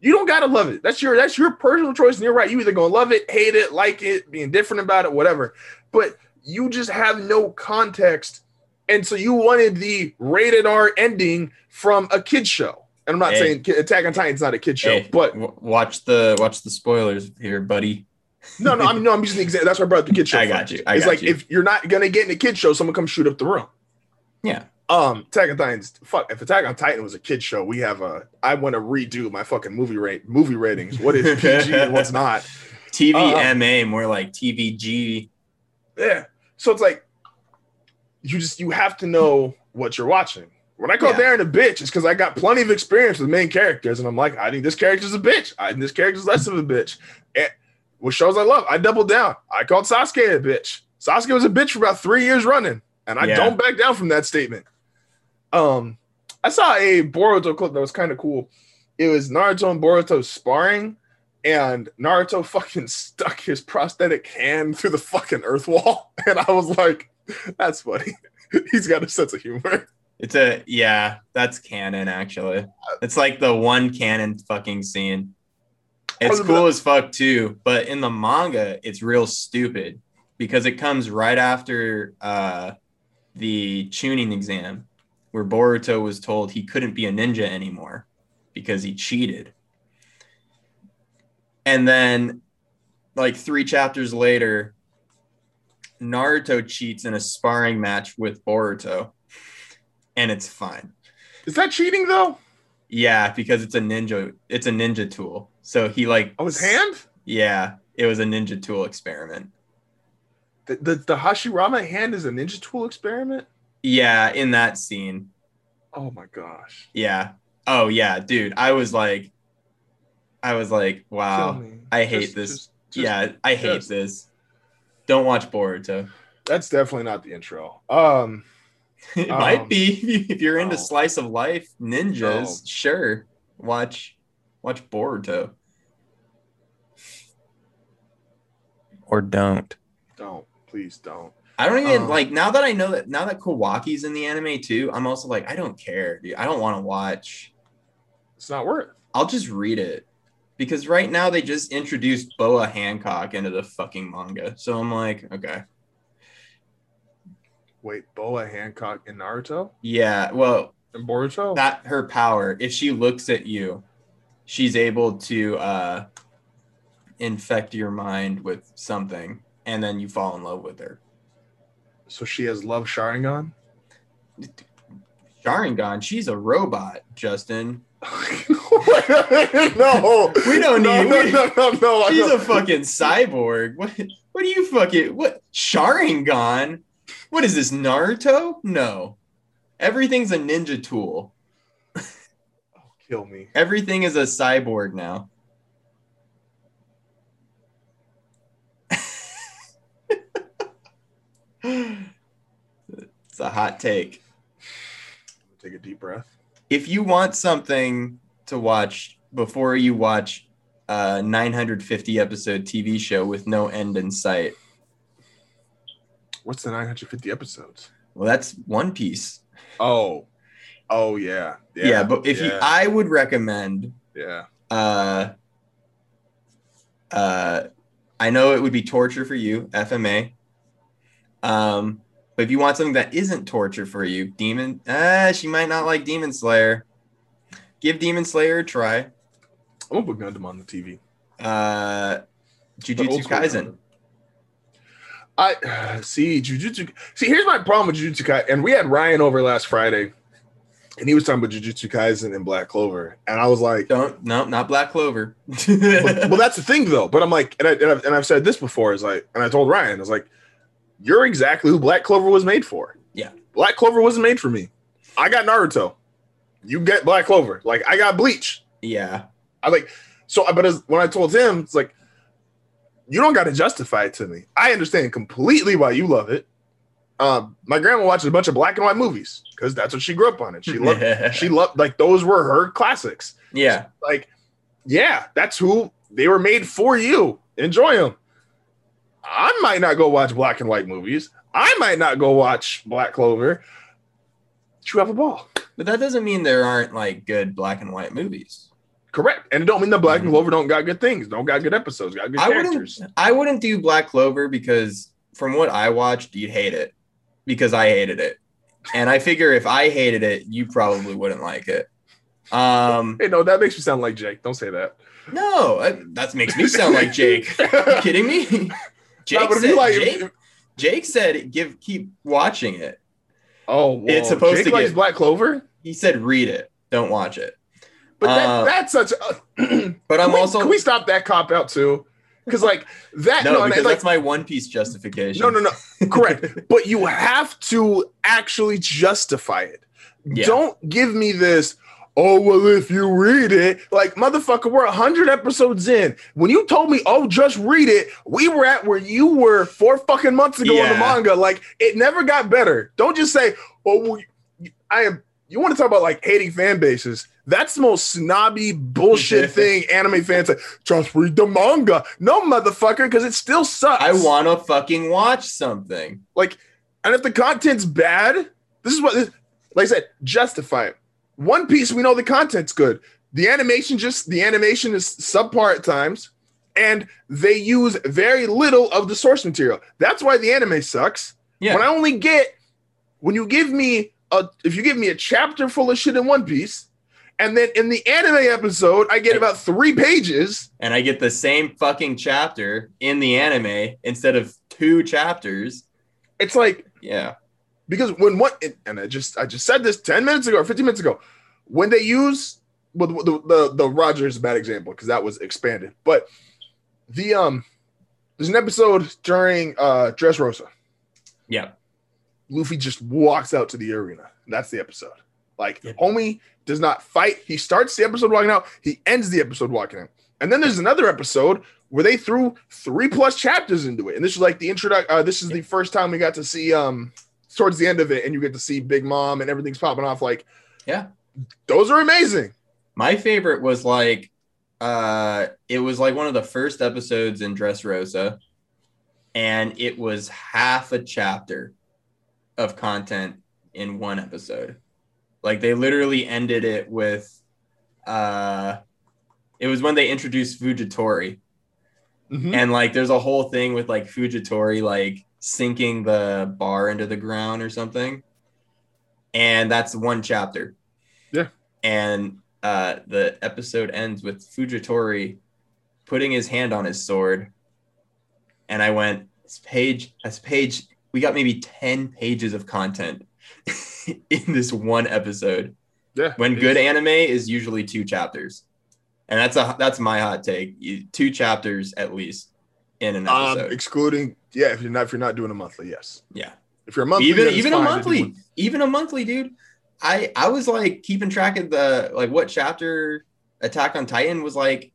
You don't gotta love it. That's your that's your personal choice, and you're right. You either gonna love it, hate it, like it, be indifferent about it, whatever. But you just have no context, and so you wanted the rated R ending from a kid show. And I'm not Hey. saying Attack on Titan's not a kid show, Hey, but w- watch the watch the spoilers here, buddy. no, no, I'm no, I'm using the example. That's why I brought the kid [laughs] show. I got you, I it's got like you. if you're not gonna get in a kid show, someone come shoot up the room. Yeah. Um, Attack on Titan's fuck. If Attack on Titan was a kid show, we have a. I want to redo my fucking movie rate movie ratings. What is PG [laughs] and what's not? TVMA, more like TVG. Yeah. So it's like you just you have to know what you're watching. When I call Yeah. Darren a bitch, it's because I got plenty of experience with main characters, and I'm like, I think this character's a bitch. I think this character's less of a bitch. And with shows I love, I doubled down. I called Sasuke a bitch. Sasuke was a bitch for about three years running, and I Yeah. don't back down from that statement. Um, I saw a Boruto clip that was kind of cool. It was Naruto and Boruto sparring, and Naruto [laughs] fucking stuck his prosthetic hand through the fucking earth wall, [laughs] and I was like, "That's funny." [laughs] He's got a sense of humor. It's a yeah, that's canon actually. It's like the one canon fucking scene. It's cool as fuck too, but in the manga, it's real stupid because it comes right after uh, the chunin exam, where Boruto was told he couldn't be a ninja anymore because he cheated. And then, like three chapters later, Naruto cheats in a sparring match with Boruto, and it's fine. Is that cheating though? Yeah, because it's a ninja. It's a ninja tool. So he like Oh, his hand? Yeah, it was a ninja tool experiment. The, the the Hashirama hand is a ninja tool experiment. Yeah, in that scene. Oh my gosh! Yeah. Oh yeah, dude. I was like, I was like, wow. I hate Just- this. just- just- yeah, I hate just- this. Don't watch Boruto. that's definitely not the intro. Um, [laughs] It Um, might be [laughs] if you're into no. slice of life ninjas. No. Sure, watch watch Boruto. Or don't. don't please don't. I don't even Um, like now that I know that now that Kawaki's in the anime too. I'm also like I don't care, dude. I don't want to watch. It's not worth. I'll just read it because right now they just introduced Boa Hancock into the fucking manga. So I'm like, okay, Wait, Boa Hancock in Naruto yeah. Well, and Boruto. that her power. If she looks at you, she's able to uh, infect your mind with something, and then you fall in love with her. So she has love Sharingan. Sharingan, she's a robot, Justin. [laughs] no, We don't no, need- No, we- no, no, no. She's know. a fucking cyborg. What? What do you fucking what? Sharingan? What is this Naruto? No, everything's a ninja tool. Oh, kill me. Everything is a cyborg now. It's a hot take. Take a deep breath. If you want something to watch before you watch a 950 episode TV show with no end in sight, What's the 950 episodes? well, that's One Piece. Oh, oh yeah, Yeah, but if you, I would recommend yeah, uh uh I know it would be torture for you, FMA. Um, but if you want something that isn't torture for you, Demon uh she might not like Demon Slayer. Give Demon Slayer a try. I'm gonna put Gundam on the TV. Uh But Jujutsu Kaisen. I [sighs] see Jujutsu. See, here's my problem with Jujutsu Kaisen, and we had Ryan over last Friday, and he was talking about Jujutsu Kaisen and Black Clover, and I was like, Don't no, not Black Clover. well, well, that's the thing though. But I'm like, and, I, and, I've, and I've said this before. Is like, and I told Ryan, I was like, you're exactly who Black Clover was made for. Yeah. Black Clover wasn't made for me. I got Naruto. You get Black Clover. Like I got Bleach. yeah. I like so. But as, when I told him, it's like you don't got to justify it to me. I understand completely why you love it. Um, my grandma watches a bunch of black and white movies because that's what she grew up on, and she [laughs] loved. she loved like those were her classics. yeah. Like, yeah, that's who they were made for. You enjoy them. I might not go watch black and white movies. I might not go watch Black Clover. But you have a ball. But that doesn't mean there aren't like good black and white movies. Correct. And it don't mean the Black and Mhm. Clover don't got good things, don't got good episodes, got good I wouldn't characters. I wouldn't do Black Clover because from what I watched, you'd hate it because I hated it. And I figure if I hated it, you probably wouldn't like it. Um Hey, no, that makes you sound like Jake. Don't say that. no, that- that makes me sound like Jake. you kidding me? [laughs] Jake No, said, like- Jake, Jake said give keep watching it. Oh, well, It's supposed Jake to likes get- Black Clover, He said read it, don't watch it. but that, Uh, that's such. A, [clears throat] But I'm we, also Can we stop that cop out too? Because like that. no, No, because like, that's my One Piece justification. no, no, no. Correct. [laughs] but you have to actually justify it. Yeah. Don't give me this. Oh well, if you read it, like motherfucker, we're hundred episodes in. When you told me, oh, just read it, we were at where you were four fucking months ago in the manga. Like it never got better. Don't just say, oh, well, I am. You want to talk about like hating fan bases? That's the most snobby bullshit [laughs] thing anime fans say. Just read the manga. No, motherfucker, because it still sucks. I want to fucking watch something. Like, and if the content's bad, this is what, this, like I said, justify it. One Piece, we know the content's good. The animation just the animation is subpar at times, and they use very little of the source material. That's why the anime sucks. Yeah. When I only get when you give me a if you give me a chapter full of shit in One Piece, and then in the anime episode I get about three pages. and I get the same fucking chapter in the anime instead of two chapters. It's like Yeah. Because when what and I just I just said this 10 minutes ago or 15 minutes ago when they use well the the, the, the Roger is a bad example because that was expanded but the um there's an episode during uh Dressrosa Yeah. Luffy just walks out to the arena. That's the episode. Like homie does not fight. He starts the episode walking out. He ends the episode walking out and then there's another episode where they threw three plus chapters into it. And this is like the intro uh, this is the first time we got to see um towards the end of it and you get to see big mom and everything's popping off like Yeah. those are amazing My favorite was like uh it was like one of the first episodes in Dressrosa and it was half a chapter of content in one episode. Like they literally ended it with uh it was when they introduced Fujitora Mhm. and like there's a whole thing with like Fujitora like sinking the bar into the ground or something. And that's one chapter. Yeah. And uh the episode ends with Fujitora putting his hand on his sword. And I went, this page, this page, we got maybe 10 pages of content [laughs] in this one episode. yeah When good anime is usually two chapters. And that's a that's my hot take. Two chapters at least in an um episode. excluding yeah if you're not if you're not doing a monthly yes yeah. if you're a monthly even even a fine to do monthly, even a monthly, dude. I I was like keeping track of the like what chapter Attack on Titan was like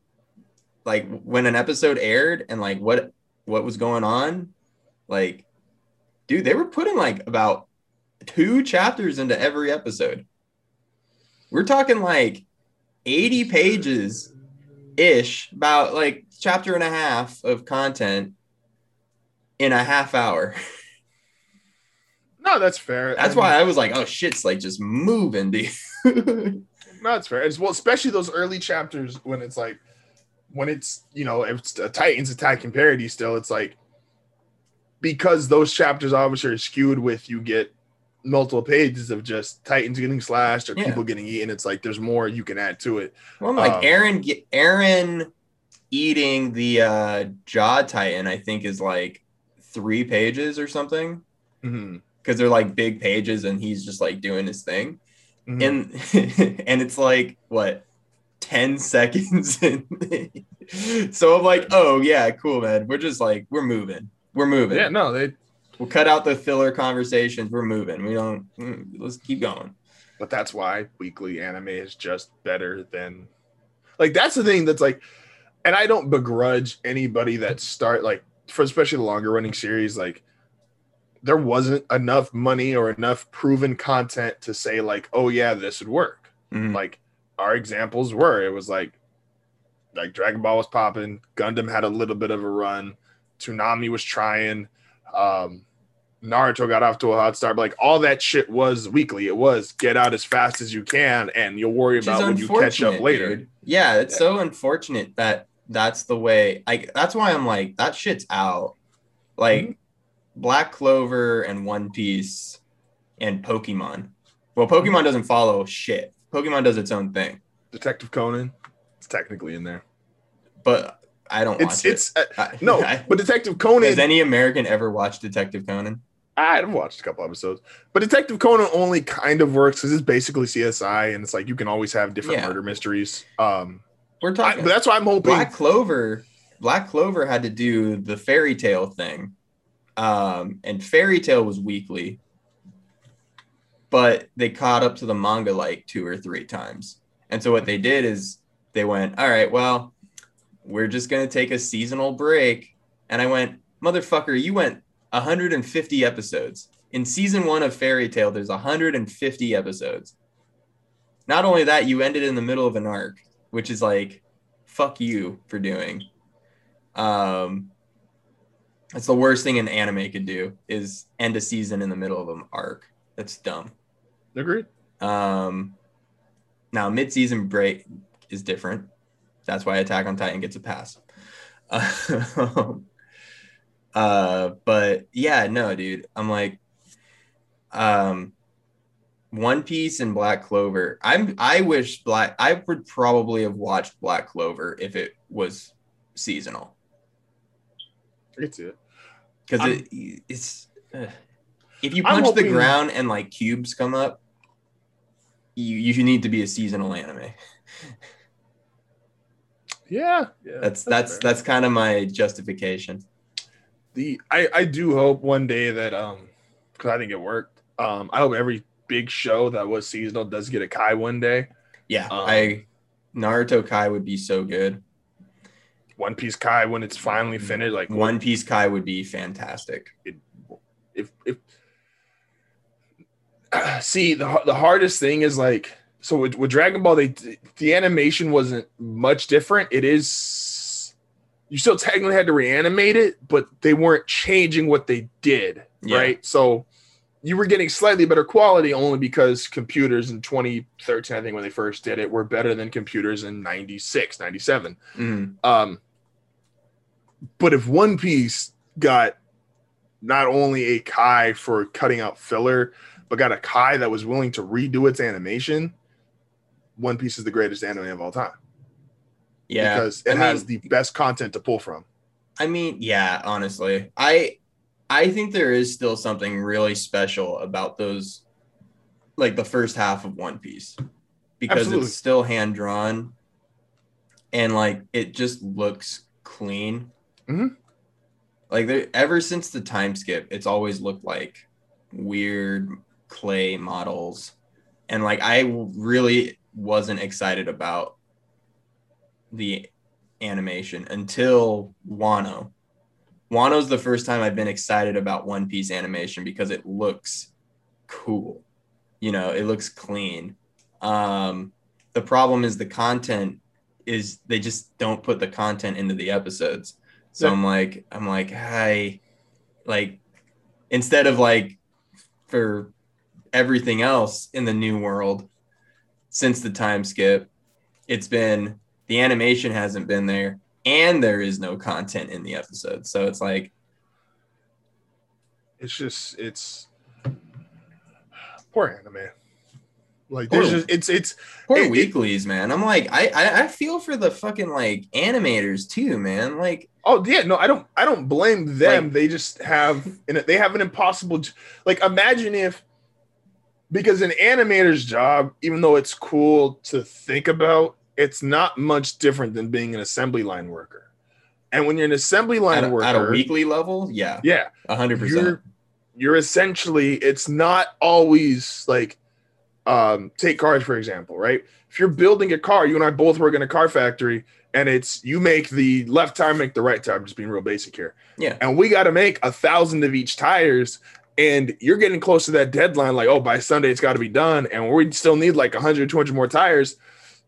like when an episode aired and like what what was going on. Like dude, they were putting like about two chapters into every episode. We're talking like 80 pages ish, about like chapter and a half of content in a half hour. no that's fair That's And- why I was like, oh shit's like just moving, dude. [laughs] no that's fair as well especially those early chapters when it's like when it's you know if it's a titans attacking parody still it's like because those chapters obviously are skewed with you get multiple pages of just titans getting slashed or Yeah. people getting eaten it's like there's more you can add to it well, I'm like Um, Eren, Eren eating the uh, jaw titan, I think is like three pages or something. Because they're like big pages and he's just like doing his thing. Mhm. and [laughs] and it's like what 10 [laughs] seconds in. so i'm like oh yeah cool man. We're just like we're moving. We're moving. Yeah no they we'll cut out the filler conversations. We're moving. We don't mm, let's keep going. But that's why weekly anime is just better than like that's the thing that's like and i don't begrudge anybody that start like for especially the longer running series like there wasn't enough money or enough proven content to say like oh yeah this would work Mhm. like our examples were it was like like dragon ball was popping gundam had a little bit of a run Toonami was trying um Naruto got off to a hot start. But like all that shit was weekly. It was get out as fast as you can, and you'll worry Which about when you catch up later. dude. Yeah, it's Yeah. so unfortunate that that's the way. I that's why I'm like that shit's out. Like Mm-hmm. Black Clover and One Piece and Pokemon. Well, Pokemon doesn't follow shit. Pokemon does its own thing, Detective Conan, it's technically in there. but I don't It's watch it's uh, it. I- no, [laughs] I- but Detective Conan. has any American ever watched Detective Conan? I've watched a couple episodes, but Detective Conan only kind of works because it's basically CSI, and it's like you can always have different Yeah. murder mysteries. Um, We're I, talking. but that's why I'm hoping. Black Clover, Black Clover had to do the Fairy Tail thing, um, and Fairy Tail was weekly, but they caught up to the manga like two or three times. And so what they did is they went, all right, well, we're just gonna take a seasonal break. And I went, motherfucker, you went 150 episodes in season one of Fairy Tail. There's 150 episodes. Not only that, you ended in the middle of an arc, which is like, fuck you for doing. Um, that's the worst thing an anime could do is end a season in the middle of an arc. That's dumb. Agreed. Um, now mid-season break is different. That's why Attack on Titan gets a pass. [laughs] uh, but yeah, no, dude. I'm like, um, One Piece and Black Clover. I'm. I wish Black. I would probably have watched Black Clover if it was seasonal I can see it. because it, it's. Uh, if you punch the ground and like cubes come up, you you need to be a seasonal anime. [laughs] Yeah, yeah. That's that's fair. that's kind of my justification. the. I I do hope one day that um, because I think it worked. Um, I hope every big show that was seasonal does get a Kai one day. Yeah, Um, I Naruto Kai would be so good. One Piece Kai when it's finally finished. Like One Piece Kai would be fantastic. if if [clears throat] see the the hardest thing is like so with, with Dragon Ball they the animation wasn't much different. It is you still technically had to reanimate it, but they weren't changing what they did, Yeah. right? So you were getting slightly better quality only because computers in 2013 I think when they first did it were better than computers in 96, 97. Mhm. Um, but if One Piece got not only a Kai for cutting out filler, but got a Kai that was willing to redo its animation, One Piece is the greatest anime of all time Yeah, because it I has mean- the best content to pull from. I mean, yeah, honestly, I I think there is still something really special about those, like the first half of One Piece, because Absolutely. it's still hand drawn, and like it just looks clean. Mhm. Like there, ever since the time skip, it's always looked like weird clay models, and like I really wasn't excited about the animation until Wano. Wano's the first time I've been excited about One Piece animation because it looks cool. You know, it looks clean. Um, the problem is the content is they just don't put the content into the episodes. So Yeah. I'm like, I'm like, hi, like instead of like for everything else in the new world since the time skip, it's been the animation hasn't been there and there is no content in the episode. So it's like, It's just it's poor anime. Like Poor- there's just it's it's poor It- it- weeklies, man. I'm like, I, I I feel for the fucking like animators too, man. Like, Oh yeah, no, I don't. I don't blame them. Like- they just have, and they have an impossible. Like, imagine if, because an animator's job, even though it's cool to think about, it's not much different than being an assembly line worker. And when you're an assembly line at a, worker, at a weekly level, yeah, yeah, a hundred percent. you're you're essentially. It's not always like, um, take cars for example, right? If you're building a car, you and I both work in a car factory, and it's you make the left tire, make the right tire. I'm just being real basic here. Yeah. And we got to make a thousand of each tires, and you're getting close to that deadline. Like, oh, by Sunday it's got to be done, and we still need like 100, 200 more tires.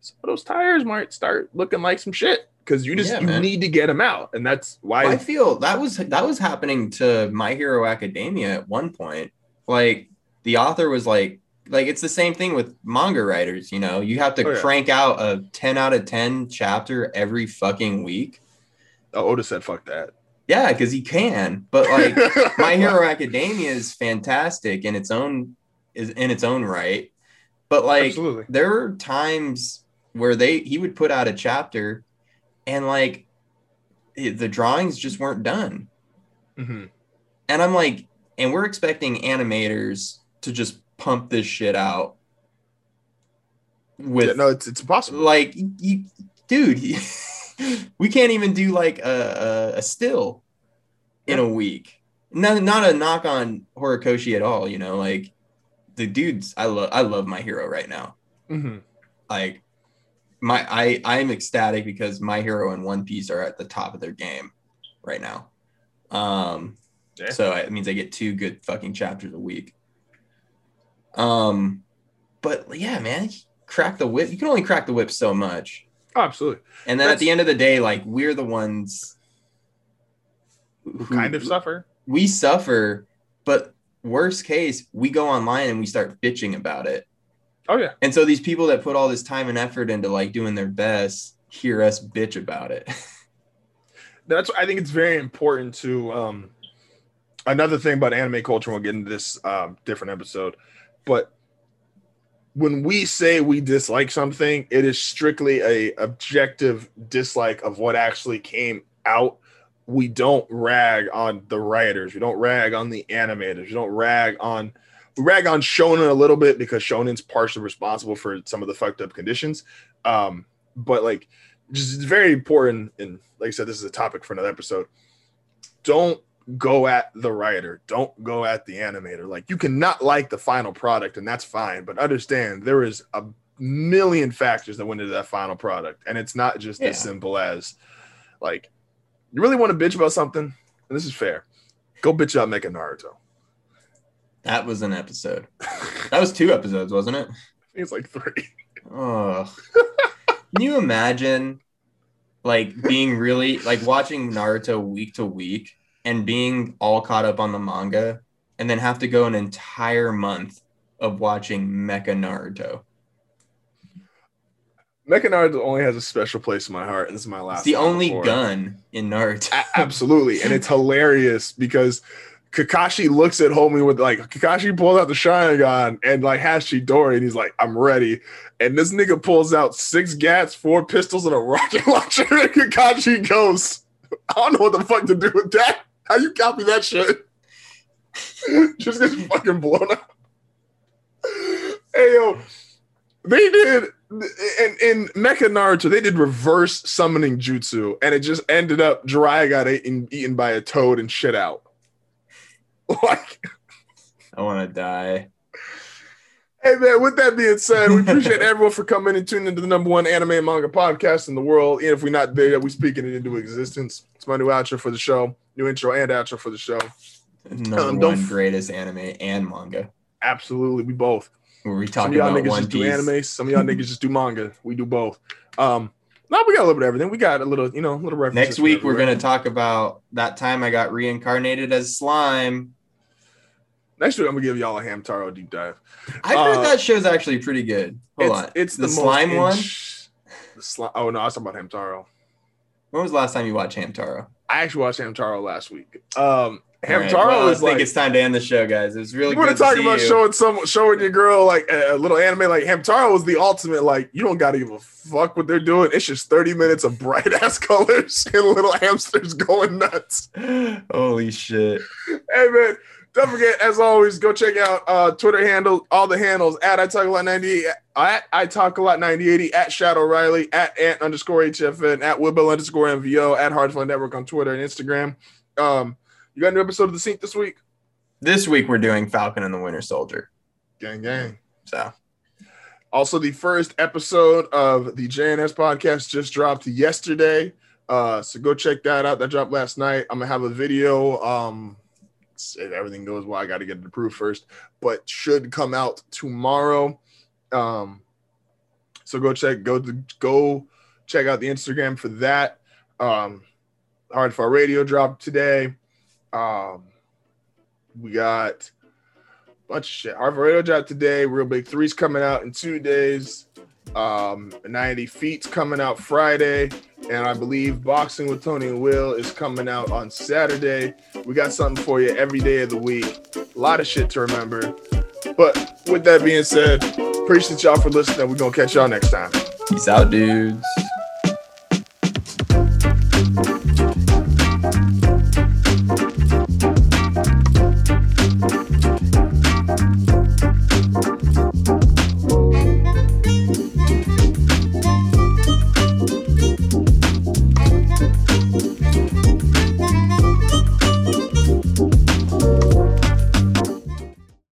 So those tires might start looking like some shit because you just Yeah, you need to get them out, and that's why. I feel that was that was happening to My Hero Academia at one point. Like the author was like like it's the same thing with manga writers, you know. You have to Oh, yeah. crank out a 10 out of 10 chapter every fucking week. oh, Oda said, "Fuck that." Yeah, cuz he can. But like [laughs] My Hero Academia is fantastic in its own is in its own right. But like Absolutely. there were times where they he would put out a chapter and like the drawings just weren't done. hmm And I'm like, and we're expecting animators to just pump this shit out with Yeah, no, it's it's impossible. like you, dude, [laughs] we can't even do like a, a, a still in a week. No, not a knock on Horikoshi at all, you know, like the dudes I love I love my hero right now. hmm Like my I I'm ecstatic because my hero and One Piece are at the top of their game right now. Um Yeah. so it means I get two good fucking chapters a week. Um but yeah, man, crack the whip. You can only crack the whip so much. Oh, absolutely. And then at the end of the day, like we're the ones Who kind of suffer. we suffer, but worst case, we go online and we start bitching about it. Oh yeah. And so these people that put all this time and effort into like doing their best hear us bitch about it. [laughs] that's I think it's very important to um another thing about anime culture we'll get into this um different episode but when we say we dislike something it is strictly a objective dislike of what actually came out we don't rag on the writers we don't rag on the animators we don't rag on rag on shonen a little bit because shonen's partially responsible for some of the fucked up conditions. Um but like just it's very important and like i said this is a topic for another episode. Don't go at the writer. Don't go at the animator. Like you cannot like the final product and that's fine but understand there is a million factors that went into that final product and it's not just Yeah. as simple as like you really want to bitch about something? And this is fair. Go bitch about Mecha Naruto that was an episode. That was two episodes, wasn't it? I think it's like three Oh. [laughs] Can you imagine like being really like watching Naruto week to week and being all caught up on the manga and then have to go an entire month of watching Mecha Naruto? Mecha Naruto only has a special place in my heart and this is my last It's the only before. gun in Naruto. A- absolutely and it's [laughs] hilarious because kakashi looks at homie with like kakashi pulls out the sharingan and like has Chidori and he's like i'm ready. And this nigga pulls out six gats four pistols and a rocket [laughs] launcher and kakashi goes i don't know what the fuck to do with that. How you copy that shit? [laughs] Just gets fucking blown up. Hey yo they did in, in Mecha Naruto, they did reverse summoning jutsu, and it just ended up Jiraiya got eaten, eaten by a toad and shit out. [laughs] Like, I want to die. hey man, with that being said, we [laughs] appreciate everyone for coming and tuning into the number one anime and manga podcast in the world. And if we're not there, we're speaking it into existence. It's my new outro for the show, new intro and outro for the show. Number Um, don't one greatest anime and manga. Absolutely, we both. Where we Some talk of y'all about niggas One just do anime. Some of y'all [laughs] niggas just do manga. We do both. Um, no, we got a little bit of everything. We got a little, you know, a little references. Next week, we're going to talk about that time I got reincarnated as slime. Next week, I'm gonna give y'all a Hamtaro deep dive. I heard Uh, that show's actually pretty good. Hold it's, on. It's the, the, slime one. int- The slime. Oh no, I was talking about Hamtaro. When was the last time you watched Hamtaro? I actually watched Hamtaro last week. Um, All right, Hamtaro well, is I think like it's time to end the show, guys. It was really good. you want good to talk about you. showing some showing your girl like a, a little anime. Like Hamtaro was the ultimate. Like you don't gotta give a fuck what they're doing. It's just 30 minutes of bright [laughs] ass colors and little hamsters going nuts. Holy shit! Hey man, don't forget as always, go check out uh Twitter handle, all the handles at I talk a lot 98 at I talk a lot 9080 at Shadow Riley at ant underscore HFN at Wibble underscore MVO at Hardfun Network on Twitter and Instagram. Um, you got a new episode of the Sync this week? This week we're doing Falcon and the Winter Soldier. Gang gang. So Also, the first episode of the JNS podcast just dropped yesterday. Uh, so go check that out. That dropped last night. I'm gonna have a video. Um, if everything goes well, I got to get it approved first, but should come out tomorrow. Um, so go check go to, go check out the Instagram for that. Um, Hard for Radio dropped today. Um, we got a bunch of shit. Hard for Radio dropped today. Real Big Three's coming out in two days. Um, 90 Feet's coming out Friday. And I believe Boxing with Tony and Will is coming out on Saturday. We got something for you every day of the week. A lot of shit to remember. But with that being said, appreciate y'all for listening. We're going to catch y'all next time. Peace out, dudes.